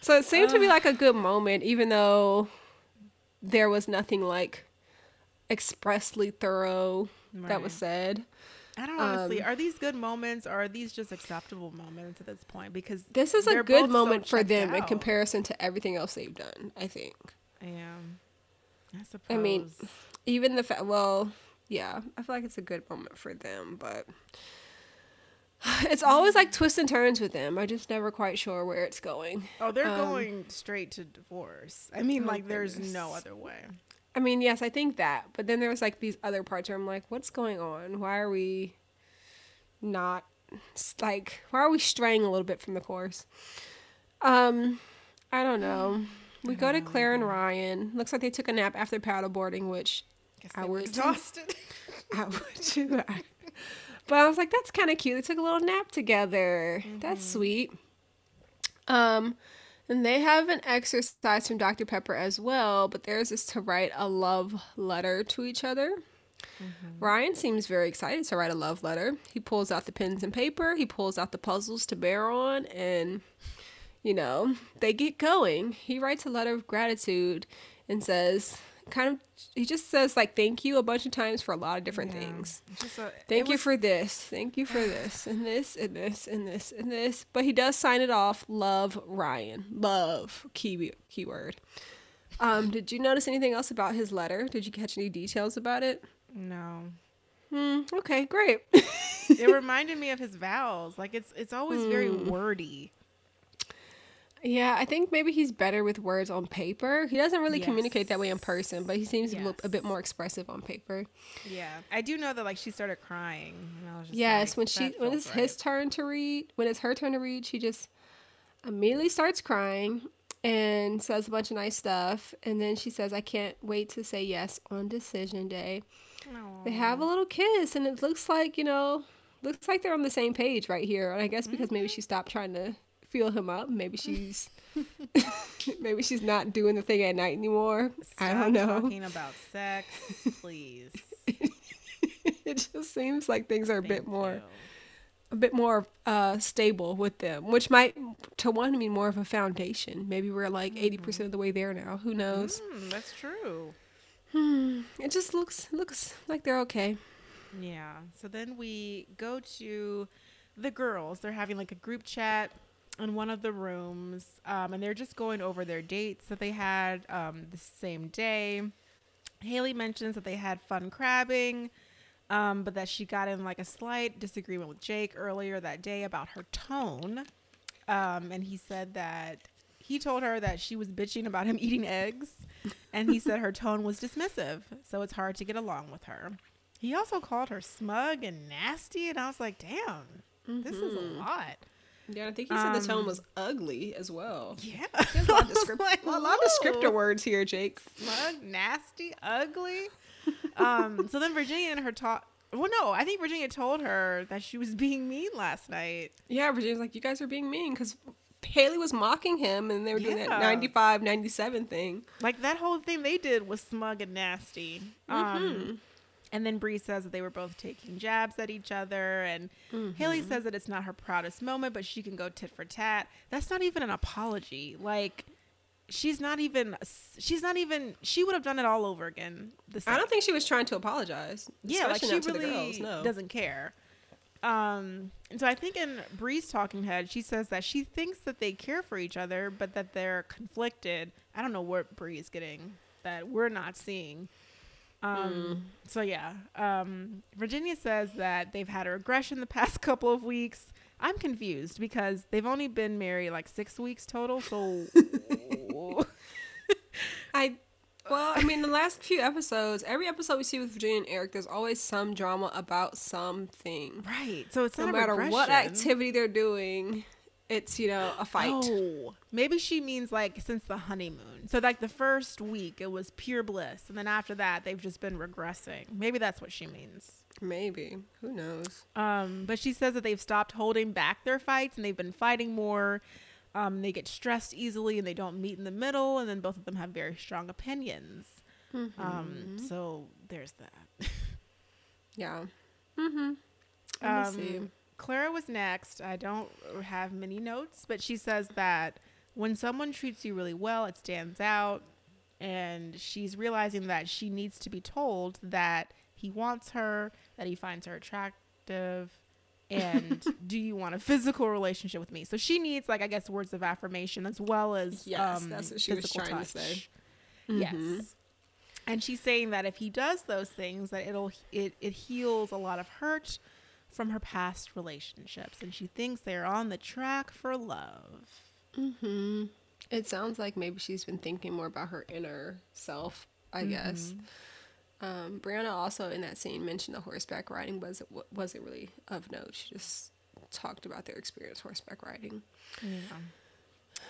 So it seemed to be like a good moment, even though there was nothing like expressly thorough that was said. I don't honestly. Um, are these good moments or are these just acceptable moments at this point? Because This is a good both so moment for them in comparison to everything else they've done, I think. Yeah. I suppose. I mean, even the fact, well, yeah, I feel like it's a good moment for them, but it's always like twists and turns with them. I'm just never quite sure where it's going. oh, they're um, going straight to divorce. I mean, Oh, like, there's no other way. I mean, yes, I think that, but then there was like these other parts where I'm like, what's going on? Why are we not like why are we straying a little bit from the course? Um, I don't know. We go to Claire and Ryan. Looks like they took a nap after paddleboarding, which Guess I they were would- exhausted. I would too. But I was like, that's kind of cute. They took a little nap together. That's sweet. Um, and they have an exercise from Dr. Pepper as well, but theirs is to write a love letter to each other. Ryan seems very excited to write a love letter. He pulls out the pens and paper, he pulls out the puzzles to bear on, and you know, they get going. He writes a letter of gratitude and says, kind of, he just says, like, thank you a bunch of times for a lot of different Yeah. things. A- Thank you was- for this. Thank you for this and this and this and this and this. But he does sign it off. Love Ryan. Love key keyword. Um, did you notice anything else about his letter? Did you catch any details about it? No. Hmm. Okay. Great. It reminded me of his vows. Like, it's it's always very Hmm. wordy. Yeah, I think maybe he's better with words on paper. He doesn't really communicate that way in person, but he seems a, look a bit more expressive on paper. Yeah. I do know that, like, she started crying. And I was just Yes, like, when she when it's his turn to read, when it's her turn to read, she just immediately starts crying and says a bunch of nice stuff, and then she says, "I can't wait to say yes on decision day." They have a little kiss, and it looks like you know, looks like they're on the same page right here. And I guess because maybe she mm-hmm. stopped trying to feel him up, maybe she's maybe she's not doing the thing at night anymore. I don't Stop know. Talking about sex, please. it just seems like things are a bit more. you. a bit more uh, stable with them, which might to one mean more of a foundation. Maybe we're like 80 percent of the way there now. Who knows? Mm, that's true. It just looks looks like they're okay. Yeah. So then we go to the girls. They're having like a group chat in one of the rooms, um, and they're just going over their dates that they had um, the same day. Haley mentions that they had fun crabbing, um, but that she got in like a slight disagreement with Jake earlier that day about her tone. Um, and he said that he told her that she was bitching about him eating eggs, and he said her tone was dismissive, so it's hard to get along with her. He also called her smug and nasty, and I was like, damn, this is a lot. Yeah, I think he said the tone Um, was ugly as well. Yeah. There's a lot of, I descript- like, a lot of descriptor words here, Jake. smug, nasty, ugly. um, so then Virginia and her talk. Well, no, I think Virginia told her that she was being mean last night. Yeah, Virginia's like, you guys are being mean because Haley was mocking him and they were doing Yeah. that 95, 97 thing. Like that whole thing they did was smug and nasty. Um, and then Bree says that they were both taking jabs at each other, and Haley says that it's not her proudest moment, but she can go tit for tat. That's not even an apology. Like she's not even. She's not even. She would have done it all over again. The I don't think she was trying to apologize. yeah, like she really girls. No. doesn't care. Um, and so I think in Bree's talking head, she says that she thinks that they care for each other, but that they're conflicted. I don't know what Bree is getting that we're not seeing. Um, so yeah, um, Virginia says that they've had a regression the past couple of weeks. I'm confused because they've only been married like six weeks total. So I well, I mean, the last few episodes, every episode we see with Virginia and Erik, there's always some drama about something. right, so it's No matter what activity they're doing, it's you know a fight. Oh, maybe she means like since the honeymoon. So like the first week it was pure bliss, and then after that they've just been regressing. Maybe that's what she means. Maybe who knows? Um, but she says that they've stopped holding back their fights and they've been fighting more. Um, they get stressed easily and they don't meet in the middle, and then both of them have very strong opinions. Um, so there's that. Yeah. Mm-hmm. Let me see. Clara was next. I don't have many notes, but she says that when someone treats you really well, it stands out. And she's realizing that she needs to be told that he wants her, that he finds her attractive, and do you want a physical relationship with me? So she needs, like, I guess, words of affirmation as well as Yes, um, that's what she was physical trying touch. to say. Yes. Mhm. And she's saying that if he does those things, that it'll it it heals a lot of hurt from her past relationships, and she thinks they're on the track for love. hmm It sounds like maybe she's been thinking more about her inner self, I guess. Um, Brianna also in that scene mentioned the horseback riding was wasn't really of note. She just talked about their experience horseback riding.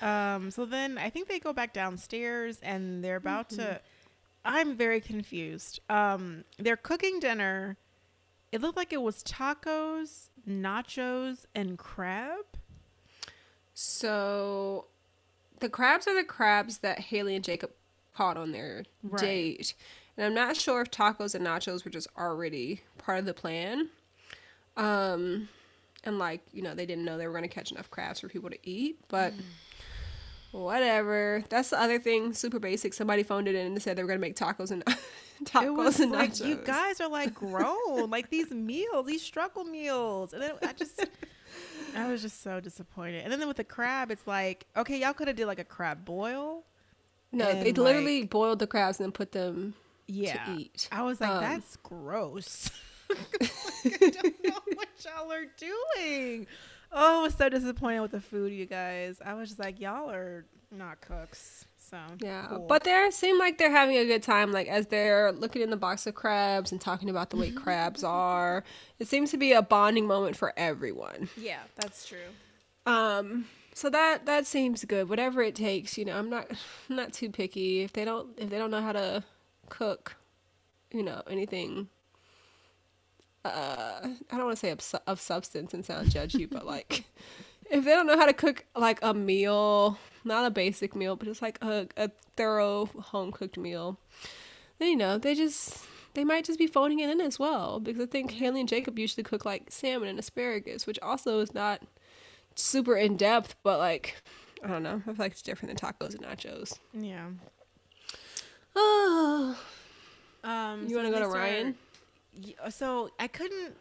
Yeah. Um. So then I think they go back downstairs, and they're about to. I'm very confused. Um. They're cooking dinner. It looked like it was tacos, nachos, and crab. So, the crabs are the crabs that Haley and Jacob caught on their Right. date, and I'm not sure if tacos and nachos were just already part of the plan. Um, and like you know, they didn't know they were going to catch enough crabs for people to eat, but. Whatever. That's the other thing. Super basic. Somebody phoned it in and said they were gonna make tacos and tacos it was and like nachos. you guys are like grown, like these meals, these struggle meals, and then I just, I was just so disappointed. And then with the crab, it's like, okay, y'all could have did like a crab boil. no, they literally boiled the crabs and then put them Yeah, to eat. I was like, Um, that's gross. Like, I don't know what y'all are doing. Oh, I was so disappointed with the food, you guys. I was just like, y'all are not cooks. So Yeah, cool. but they seem like they're having a good time. Like as they're looking in the box of crabs and talking about the way crabs are, it seems to be a bonding moment for everyone. yeah, that's true. Um, so that that seems good. Whatever it takes, you know. I'm not I'm not too picky. If they don't if they don't know how to cook, you know, anything. Uh, I don't want to say of, su- of substance and sound judgy, but like, if they don't know how to cook like a meal, not a basic meal, but just like a, a thorough home cooked meal, then you know they just they might just be phoning it in as well. Because I think Haley and Jacob usually cook like salmon and asparagus, which also is not super in depth, but like I don't know. I feel like it's different than tacos and nachos. Yeah. Oh, Um, You so wanna go to Ryan? Uh, So I couldn't.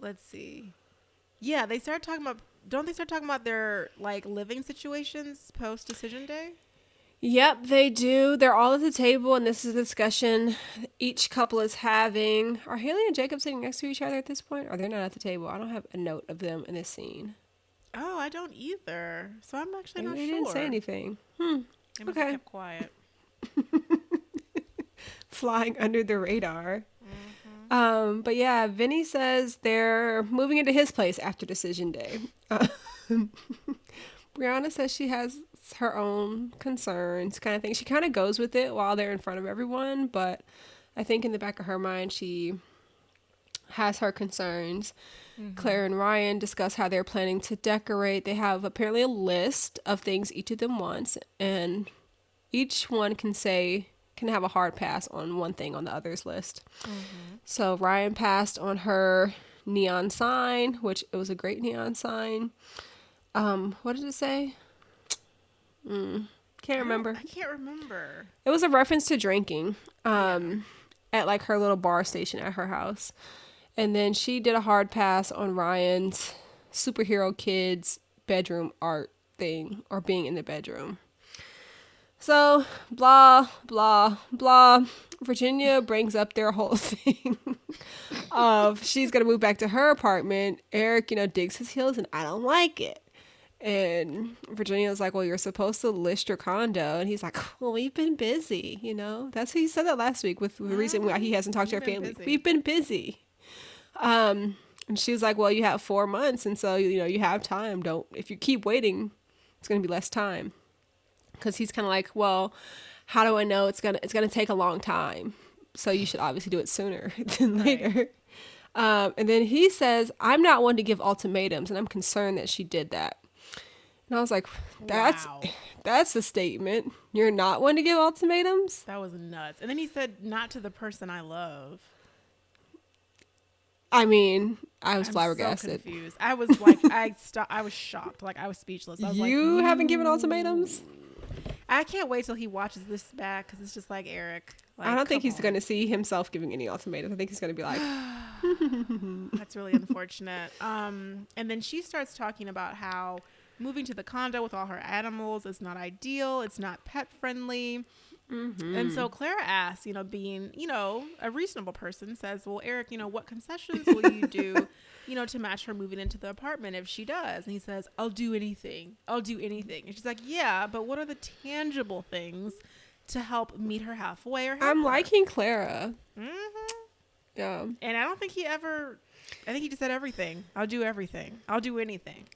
Let's see. Yeah, they start talking about. Don't they start talking about their like living situations post decision day? Yep, they do. They're all at the table, and this is a discussion each couple is having. Are Haley and Jacob sitting next to each other at this point? Or they're not at the table? I don't have a note of them in this scene. Oh, I don't either. So I'm actually Maybe not they sure. didn't say anything. Hmm. They must Okay. have kept quiet. Flying under the radar. Mm-hmm. Um, but yeah, Vinny says they're moving into his place after decision day. Um, Brianna says she has her own concerns, kind of thing. She kind of goes with it while they're in front of everyone, but I think in the back of her mind, she has her concerns. Claire and Ryan discuss how they're planning to decorate. They have apparently a list of things each of them wants, and each one can say can have a hard pass on one thing on the other's list. So Ryan passed on her neon sign, which it was a great neon sign. Um, what did it say? Mm, can't remember. I can't remember. It was a reference to drinking um, at like her little bar station at her house. And then she did a hard pass on Ryan's superhero kids bedroom art thing or being in the bedroom. So, blah, blah, blah. Virginia brings up their whole thing of she's going to move back to her apartment. Erik, you know, digs his heels and I don't like it. And Virginia's like, Well, you're supposed to list your condo. And he's like, Well, we've been busy, you know? That's he said that last week with the reason why he hasn't talked to our family. busy. We've been busy. Um, and she was like, Well, you have four months, and so you know, you have time. Don't if you keep waiting, it's gonna be less time. Cause he's kinda like, Well, how do I know it's gonna it's gonna take a long time? So you should obviously do it sooner than Right. later. Um, and then he says, I'm not one to give ultimatums, and I'm concerned that she did that. And I was like, that's Wow. that's a statement. You're not one to give ultimatums? That was nuts. And then he said, "Not to the person I love." I mean, I was I'm flabbergasted. So confused. I was like, I sto- I was shocked. Like I was speechless. I was you like, haven't given ultimatums. I can't wait till he watches this back because it's just like Erik. Like, I don't think he's going to see himself giving any ultimatums. I think he's going to be like, That's really unfortunate. Um, and then she starts talking about how moving to the condo with all her animals is not ideal. It's not pet friendly. Mm-hmm. And so Clara asks, you know, being, you know, a reasonable person, says, Well, Erik, you know, what concessions will you do, you know, to match her moving into the apartment if she does? And he says, I'll do anything. I'll do anything. And she's like, Yeah, but what are the tangible things to help meet her halfway or help I'm her?" liking Clara. Mhm. Yeah. And I don't think he ever, I think he just said everything. I'll do everything. I'll do anything.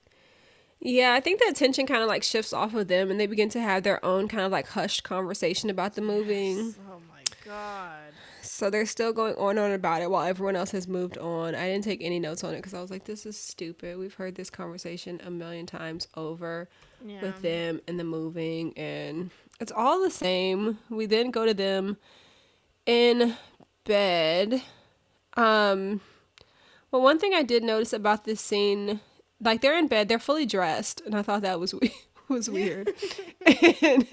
Yeah, I think the attention kind of like shifts off of them and they begin to have their own kind of like hushed conversation about the moving. Oh my God. So they're still going on and on about it while everyone else has moved on. I didn't take any notes on it because I was like, this is stupid. We've heard this conversation a million times over Yeah. with them and the moving, and it's all the same. We then go to them in bed. Um, well, one thing I did notice about this scene, like they're in bed, they're fully dressed, and I thought that was we- was weird. and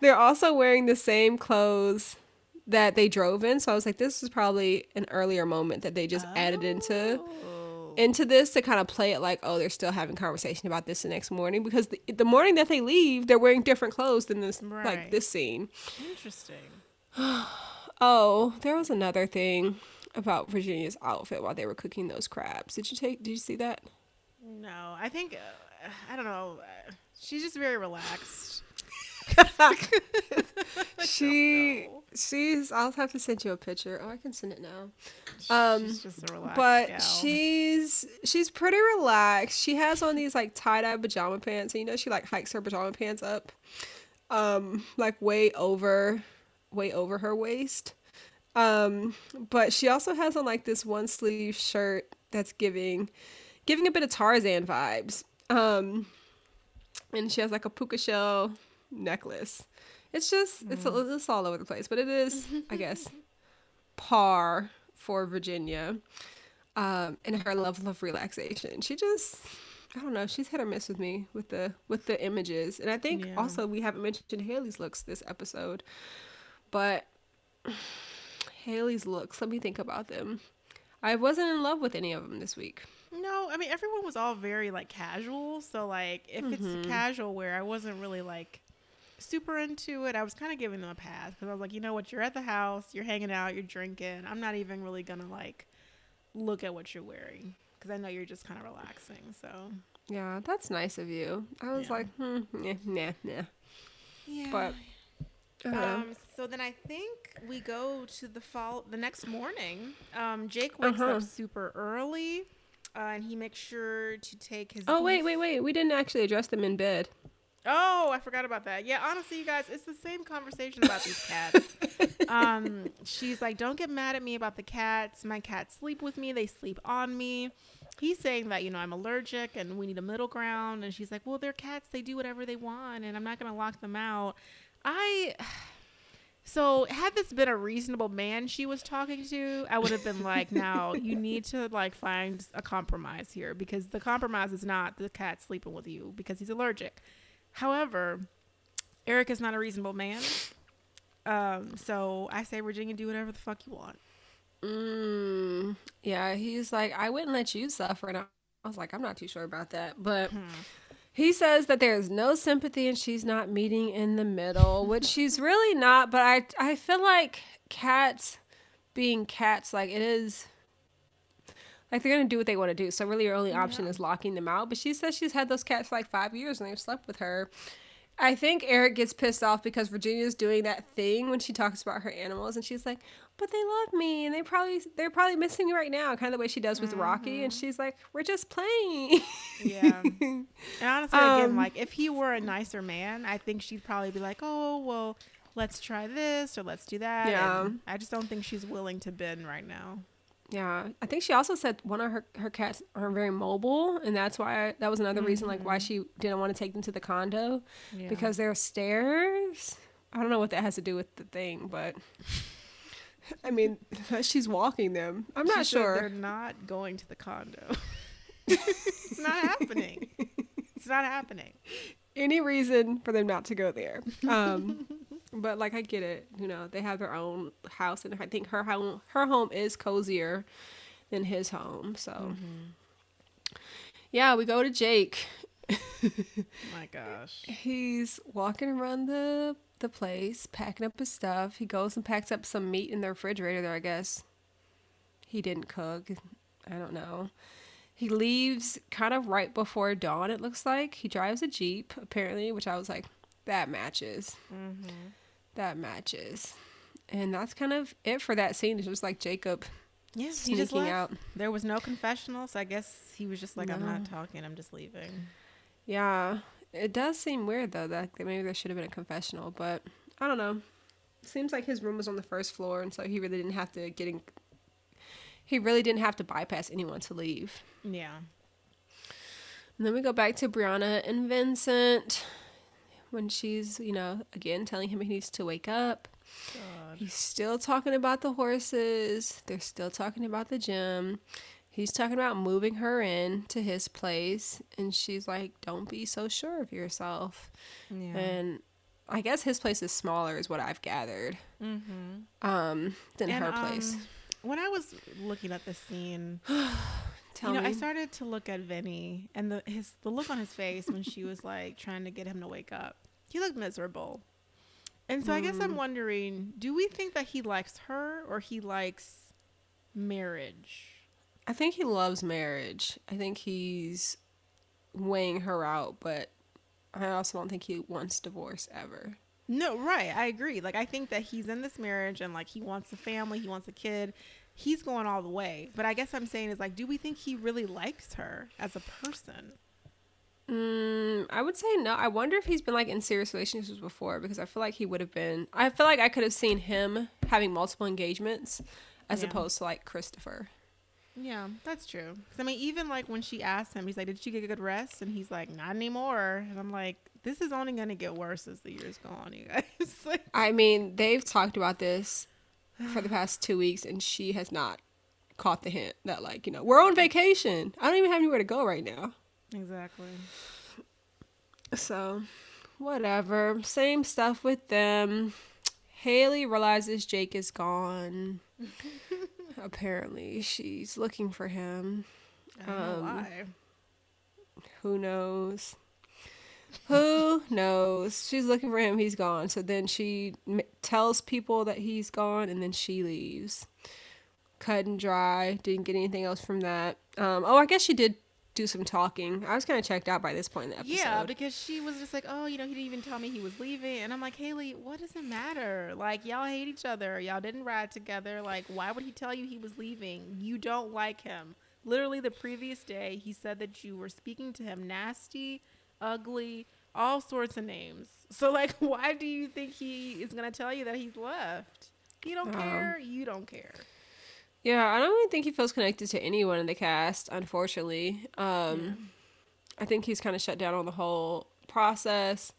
they're also wearing the same clothes that they drove in, so I was like, this is probably an earlier moment that they just added into Oh. into this to kind of play it like, oh, they're still having conversation about this the next morning because the, the morning that they leave, they're wearing different clothes than this like this scene. Interesting. Oh, there was another thing about Virginia's outfit while they were cooking those crabs. Did you take? Did you see that? No, I think, uh, I don't know. She's just very relaxed. She she's. I'll have to send you a picture. Oh, I can send it now. Um, she's just a relaxed but gal. she's she's pretty relaxed. She has on these like tie dye pajama pants, and you know she like hikes her pajama pants up, um, like way over, way over her waist. Um, but she also has on like this one sleeve shirt that's giving, giving a bit of Tarzan vibes. Um, and she has like a puka shell necklace. It's just it's Mm. it's all over the place, but it is I guess par for Virginia um, in her level of relaxation. She just, I don't know, she's hit or miss with me with the with the images, and I think Yeah. also we haven't mentioned Haley's looks this episode, but Haley's looks. Let me think about them. I wasn't in love with any of them this week. No, I mean everyone was all very like casual. So like if Mm-hmm. it's casual wear, I wasn't really like super into it. I was kind of giving them a pass because I was like, you know what, you're at the house, you're hanging out, you're drinking. I'm not even really gonna like look at what you're wearing because I know you're just kind of relaxing. So Yeah, that's nice of you. I was Yeah. like, hmm, nah, nah, nah. yeah. But. Um, so then I think we go to the fall the next morning. Um, Jake wakes Uh-huh. up super early, uh, and he makes sure to take his. oh wait, wait, wait. We didn't actually address them in bed. Oh, I forgot about that. Yeah, honestly, you guys, it's the same conversation about these cats. um, she's like, "Don't get mad at me about the cats. My cats sleep with me. They sleep on me." He's saying that you know I'm allergic and we need a middle ground, and she's like, "Well, they're cats. They do whatever they want, and I'm not gonna lock them out." I. So had this been a reasonable man she was talking to, I would have been like, "Now you need to like find a compromise here because the compromise is not the cat sleeping with you because he's allergic." However, Erik is not a reasonable man. Um, so I say Virginia, do whatever the fuck you want. Mm, yeah, he's like, I wouldn't let you suffer. And I, I was like, I'm not too sure about that. But he says that there's no sympathy and she's not meeting in the middle, which she's really not. But I, I feel like cats being cats, like it is, like they're to do what they want to do. So really your only option is locking them out. But she says she's had those cats for like five years and they've slept with her. I think Erik gets pissed off because Virginia's doing that thing when she talks about her animals, and she's like, "But they love me, and they probably they're probably missing me right now." Kind of the way she does with Rocky, and she's like, "We're just playing." Yeah. And honestly, again, Um, like if he were a nicer man, I think she'd probably be like, "Oh, well, let's try this or let's do that." Yeah. And I just don't think she's willing to bend right now. Yeah, I think she also said one of her her cats are very mobile, and that's why that was another reason like why she didn't want to take them to the condo Yeah. because there are stairs. I don't know what that has to do with the thing, but I mean, she's walking them. I'm She not sure. they're not going to the condo. it's not happening. It's not happening. any reason for them not to go there. Um, but like I get it, you know, they have their own house, and I think her home her home is cozier than his home. So Mm-hmm. yeah, we go to Jake. My gosh. He's walking around the the place, packing up his stuff. He goes and packs up some meat in the refrigerator there, I guess. He didn't cook. I don't know. He leaves kind of right before dawn, it looks like. He drives a Jeep, apparently, which I was like, that matches. Mm-hmm. That matches. And that's kind of it for that scene. It's just like Jacob Yeah, he sneaking out. There was no confessional, so I guess he was just like, I'm not talking. I'm just leaving. Yeah. It does seem weird though that that maybe there should have been a confessional, but I don't know. Seems like his room was on the first floor and so he really didn't have to get in he really didn't have to bypass anyone to leave. Yeah. And then we go back to Brianna and Vincent when she's, you know, again telling him he needs to wake up. God. He's still talking about the horses. They're still talking about the gym. He's talking about moving her in to his place and she's like, "Don't be so sure of yourself." Yeah. And I guess his place is smaller, is what I've gathered, mm-hmm. um, than And, her place. um, when I was looking at the scene, Tell you know, me. I started to look at Vinny and the his the look on his face when she was like trying to get him to wake up. He looked miserable. And so I guess Mm. I'm wondering, do we think that he likes her or he likes marriage? I think he loves marriage. I think he's weighing her out, but I also don't think he wants divorce ever. No, right. I agree. Like I think that he's in this marriage and like he wants a family, he wants a kid. He's going all the way. But I guess I'm saying is like, do we think he really likes her as a person? Mm, I would say no. I wonder if he's been like in serious relationships before because I feel like he would have been. I feel like I could have seen him having multiple engagements as Yeah. opposed to like Christopher. Yeah, that's true. 'Cause, I mean, even like when she asked him, he's like, "Did you get a good rest?" And he's like, "Not anymore." And I'm like, "This is only gonna get worse as the years go on, you guys." like, I mean, they've talked about this for the past two weeks, and she has not caught the hint that, like, you know, we're on vacation. I don't even have anywhere to go right now. exactly. So, whatever. Same stuff with them. Haley realizes Jake is gone. Apparently, she's looking for him. I don't know Um, why. Who knows? Who knows? She's looking for him. He's gone. So then she m- tells people that he's gone, and then she leaves. Cut and dry. Didn't get anything else from that. Um, oh, I guess she did do some talking. I was kind of checked out by this point in the episode. Yeah, because she was just like, "Oh, you know, he didn't even tell me he was leaving," and I'm like, "Haley, what does it matter? Like, y'all hate each other. Y'all didn't ride together. Like, why would he tell you he was leaving? You don't like him." Literally, the previous day, he said that you were speaking to him nasty, ugly, all sorts of names. So, like, why do you think he is gonna tell you that he's left? He don't Um, care. You don't care. Yeah, I don't really think he feels connected to anyone in the cast, unfortunately. Um, I think he's kind of shut down on the whole process.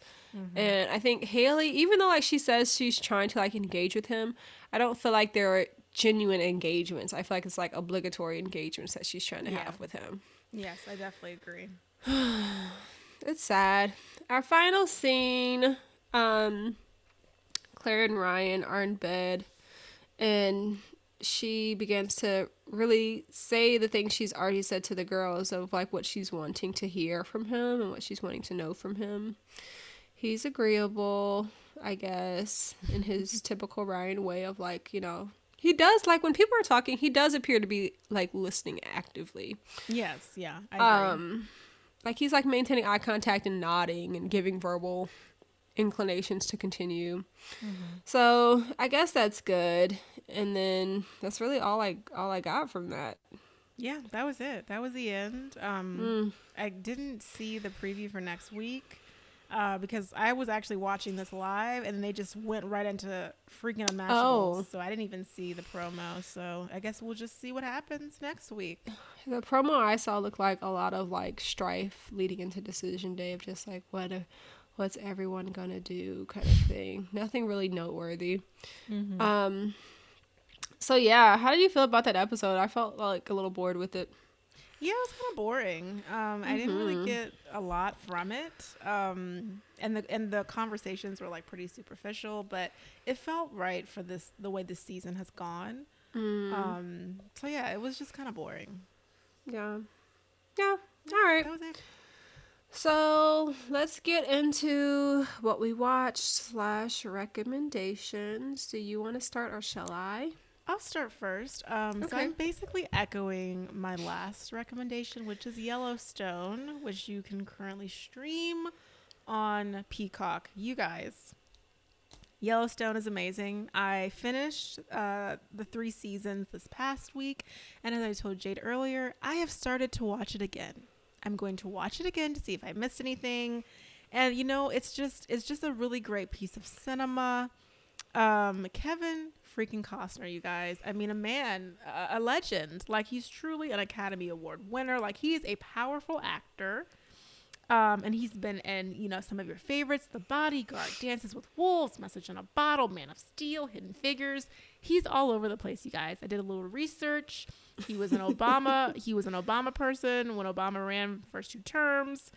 And I think Haley, even though like she says she's trying to like engage with him, I don't feel like there are genuine engagements. I feel like it's like obligatory engagements that she's trying to Yeah. have with him. Yes, I definitely agree. It's sad. Our final scene, um, Claire and Ryan are in bed, and she begins to really say the things she's already said to the girls of like what she's wanting to hear from him and what she's wanting to know from him. He's agreeable, I guess, in his typical Ryan way of like, you know, he does like when people are talking, he does appear to be like listening actively. Yes, yeah, I agree. Um, like he's like maintaining eye contact and nodding and giving verbal inclinations to continue. So I guess that's good. And then that's really all I all I got from that. Yeah, that was it. That was the end. Um, I didn't see the preview for next week uh, because I was actually watching this live, and they just went right into freaking Unmatchables. Oh. So I didn't even see the promo. So I guess we'll just see what happens next week. The promo I saw looked like a lot of like strife leading into decision day of just like what what's everyone gonna do kind of thing. Nothing really noteworthy. Um, So yeah, how did you feel about that episode? I felt like a little bored with it. Yeah, it was kind of boring. Um, I didn't really get a lot from it, um, and the and the conversations were like pretty superficial, but it felt right for this the way this season has gone. Um, so yeah, it was just kind of boring. Yeah. Yeah. All right. That was it. So let's get into what we watched slash recommendations. Do you want to start or shall I? I'll start first. Um, So I'm basically echoing my last recommendation, which is Yellowstone, which you can currently stream on Peacock. You guys, Yellowstone is amazing. I finished uh, the three seasons this past week, and as I told Jade earlier, I have started to watch it again. I'm going to watch it again to see if I missed anything. And you know, it's just it's just a really great piece of cinema. Um, Kevin freaking Costner, you guys. I mean, a man, a, a legend. Like he's truly an Academy Award winner. Like he is a powerful actor. Um, and he's been in, you know, some of your favorites: The Bodyguard, Dances with Wolves, Message in a Bottle, Man of Steel, Hidden Figures. He's all over the place, you guys. I did a little research. He was an Obama. he was an Obama person when Obama ran first two terms.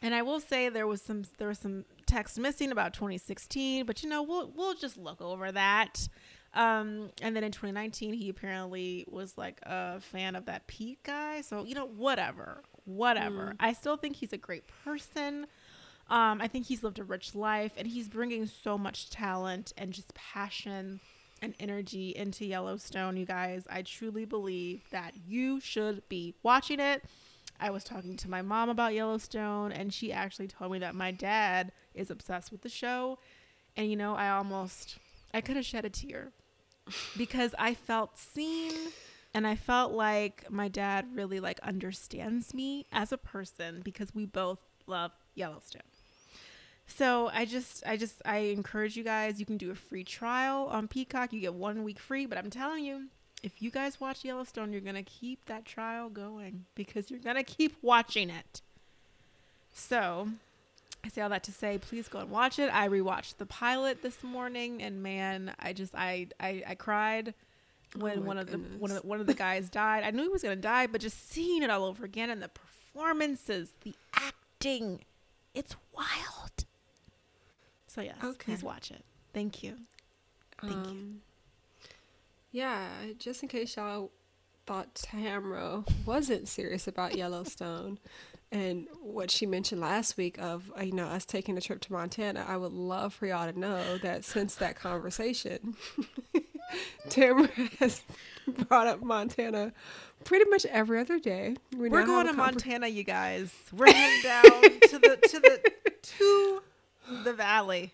And I will say there was some there was some text missing about 2016, but you know we'll we'll just look over that. Um, and then in 2019, he apparently was like a fan of that Pete guy. So you know whatever, whatever. I still think he's a great person. Um, I think he's lived a rich life, and he's bringing so much talent and just passion and energy into Yellowstone. You guys, I truly believe that you should be watching it. I was talking to my mom about Yellowstone, and she actually told me that my dad is obsessed with the show. And you know, I almost, I could have shed a tear because I felt seen, and I felt like my dad really like understands me as a person because we both love Yellowstone. So I just, I just, I encourage you guys. You can do a free trial on Peacock. You get one week free, but I'm telling you, if you guys watch Yellowstone, you're gonna keep that trial going because you're gonna keep watching it. So, I say all that to say, please go and watch it. I rewatched the pilot this morning, and man, I just, I, I, I cried when Oh one of the one of the, one of the guys died. I knew he was gonna die, but just seeing it all over again and the performances, the acting, it's wild. So yes, Okay. please watch it. Thank you. Thank you. Um, Yeah, just in case y'all thought Tamra wasn't serious about Yellowstone and what she mentioned last week of uh, you know us taking a trip to Montana, I would love for y'all to know that since that conversation, Tamra has brought up Montana pretty much every other day. We We're going to Montana, you guys. We're heading down to the to the to the valley.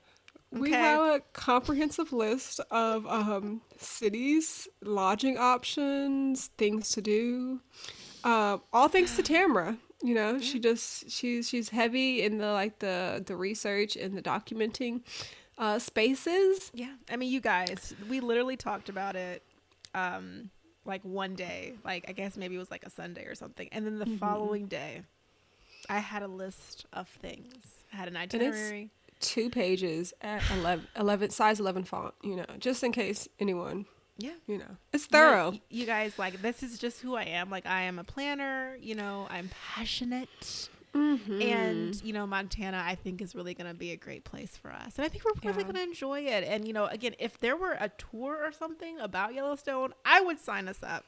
We Okay. have a comprehensive list of um, cities, lodging options, things to do. Uh, all thanks to Tamara. You know, she just she's she's heavy in the like the the research and the documenting uh, spaces. Yeah, I mean, you guys, we literally talked about it, um, like one day, like I guess maybe it was like a Sunday or something, and then the Mm-hmm. following day, I had a list of things. I had an itinerary. Two pages at 11, 11 size eleven font. You know, just in case anyone. Yeah. You know, it's thorough. y- you guys, like this is just who I am. Like I am a planner. You know, I'm passionate. Mm-hmm. and you know montana i think is really going to be a great place for us and i think we're really Yeah. going to enjoy it and you know again if there were a tour or something about yellowstone i would sign us up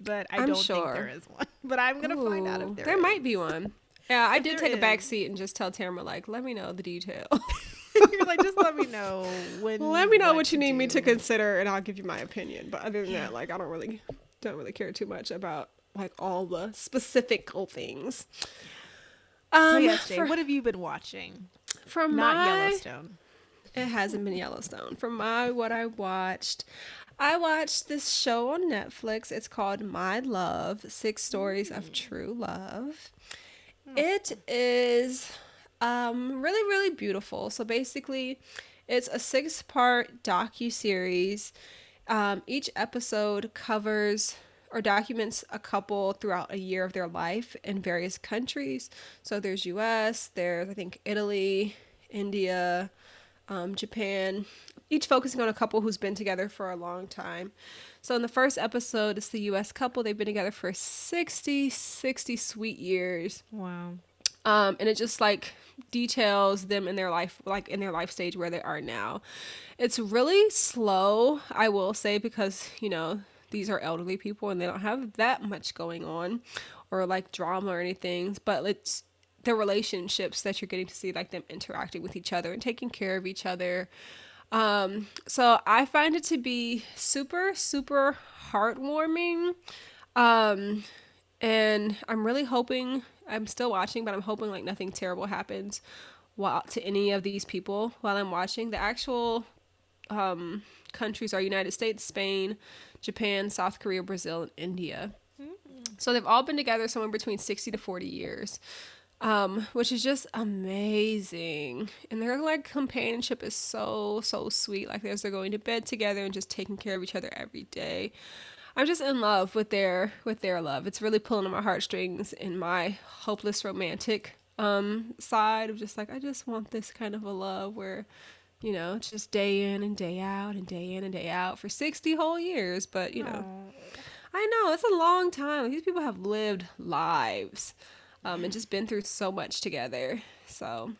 but i I'm don't think there is one but i'm going to find out if there there might be one. Yeah, I If did take a back seat and just tell Tamara like, let me know the detail. you're like just let me know when let me know what you to need me to consider, and I'll give you my opinion. But other than Yeah. that, like, I don't really, don't really care too much about like all the specific things. Um, so yes Jay, for- what have you been watching from not my, yellowstone It hasn't been Yellowstone. From my what I watched, I watched this show on Netflix. It's called My Love: Six Stories of True Love. It is um really really beautiful. So basically, it's a six-part docu series. Um, each episode covers or documents a couple throughout a year of their life in various countries. So there's U.S., there's I think Italy, India, um, Japan, each focusing on a couple who's been together for a long time. So in the first episode, it's the US couple. They've been together for 60, 60 sweet years. Wow. Um, and it just like details them in their life, like in their life stage where they are now. It's really slow, I will say, because, you know, these are elderly people and they don't have that much going on or like drama or anything, but it's the relationships that you're getting to see, like them interacting with each other and taking care of each other. Um, so I find it to be super, super heartwarming. Um, and I'm really hoping I'm still watching, but I'm hoping like nothing terrible happens while to any of these people while I'm watching. The actual um, countries are United States, Spain, Japan, South Korea, Brazil, and India. So they've all been together somewhere between 60 to 40 years, um, which is just amazing. And their like companionship is so, so sweet. Like as they're going to bed together and just taking care of each other every day. I'm just in love with their with their love. It's really pulling on my heartstrings in my hopeless romantic um side of just like I just want this kind of a love where you know, it's just day in and day out and day in and day out for 60 whole years, but you know, I know it's a long time. These people have lived lives um, and just been through so much together. So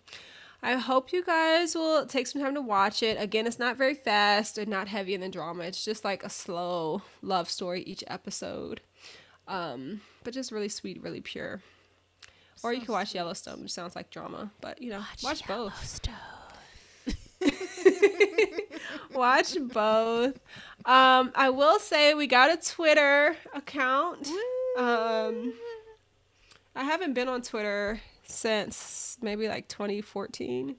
I hope you guys will take some time to watch it. Again, it's not very fast and not heavy in the drama. It's just like a slow love story each episode. Um, but just really sweet, really pure. Or you can watch Yellowstone, which sounds like drama, but you know, watch, both. watch both. Um, I will say we got a Twitter account. Um, I haven't been on Twitter since maybe like 2014.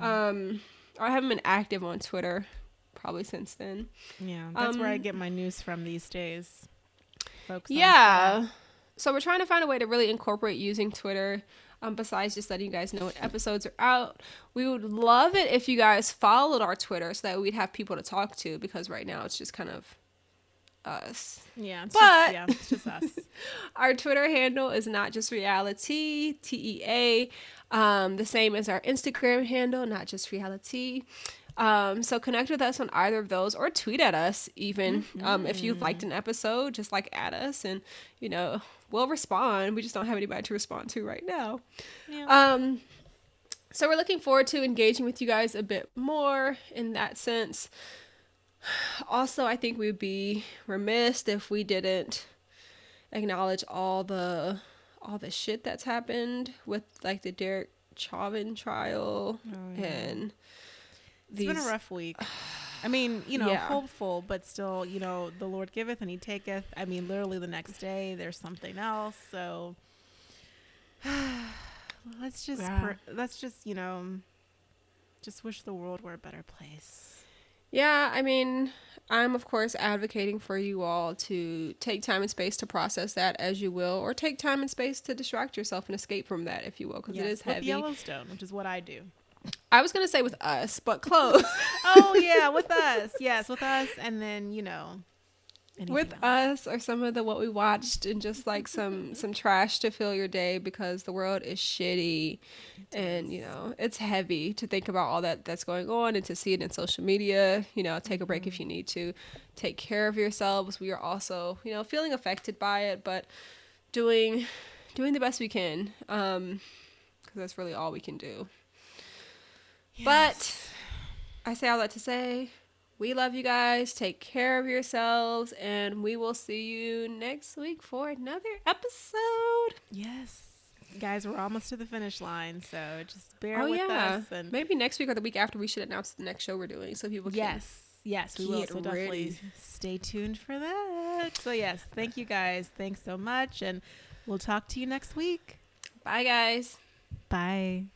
Um, I haven't been active on Twitter probably since then. Yeah, that's where I Um, get my news from these days. Folks. Yeah. So we're trying to find a way to really incorporate using Twitter. Um, besides just letting you guys know when episodes are out, we would love it if you guys followed our Twitter so that we'd have people to talk to. Because right now it's just kind of us. Yeah, But- just, yeah, it's just us. Our Twitter handle is not just reality, T E A. Um, the same as our Instagram handle, not just reality. Um, so connect with us on either of those or tweet at us even. Um, if you've liked an episode, just like at us and you know, we'll respond. We just don't have anybody to respond to right now. Yeah. Um, so we're looking forward to engaging with you guys a bit more in that sense. Also, I think we'd be remiss if we didn't acknowledge all the all the shit that's happened with like the Derek Chauvin trial Oh, yeah. and It's been a rough week. I mean, you know, Yeah. hopeful, but still, you know, the Lord giveth and He taketh. I mean, literally the next day, there's something else. So let's just, Yeah. pr- let's just, you know, just wish the world were a better place. Yeah, I mean, I'm of course advocating for you all to take time and space to process that as you will, or take time and space to distract yourself and escape from that, if you will, because it is heavy. Yellowstone, which is what I do. I was gonna say with us, but close. oh yeah, with us. Yes, with us, and then you know, with else. us are some of the what we watched and just like some some trash to fill your day because the world is shitty and you know it's heavy to think about all that that's going on and to see it in social media you know take a break if you need to. Take care of yourselves. We are also you know feeling affected by it but doing doing the best we can um because that's really all we can do. But I say all that to say, we love you guys. Take care of yourselves, and we will see you next week for another episode. yes, guys, we're almost to the finish line, so just bear oh with yeah, us and maybe next week or the week after we should announce the next show we're doing, so people can. Yes. Yes, we will. So definitely stay tuned for that. So yes, thank you guys. Thanks so much, and we'll talk to you next week. Bye, guys. Bye.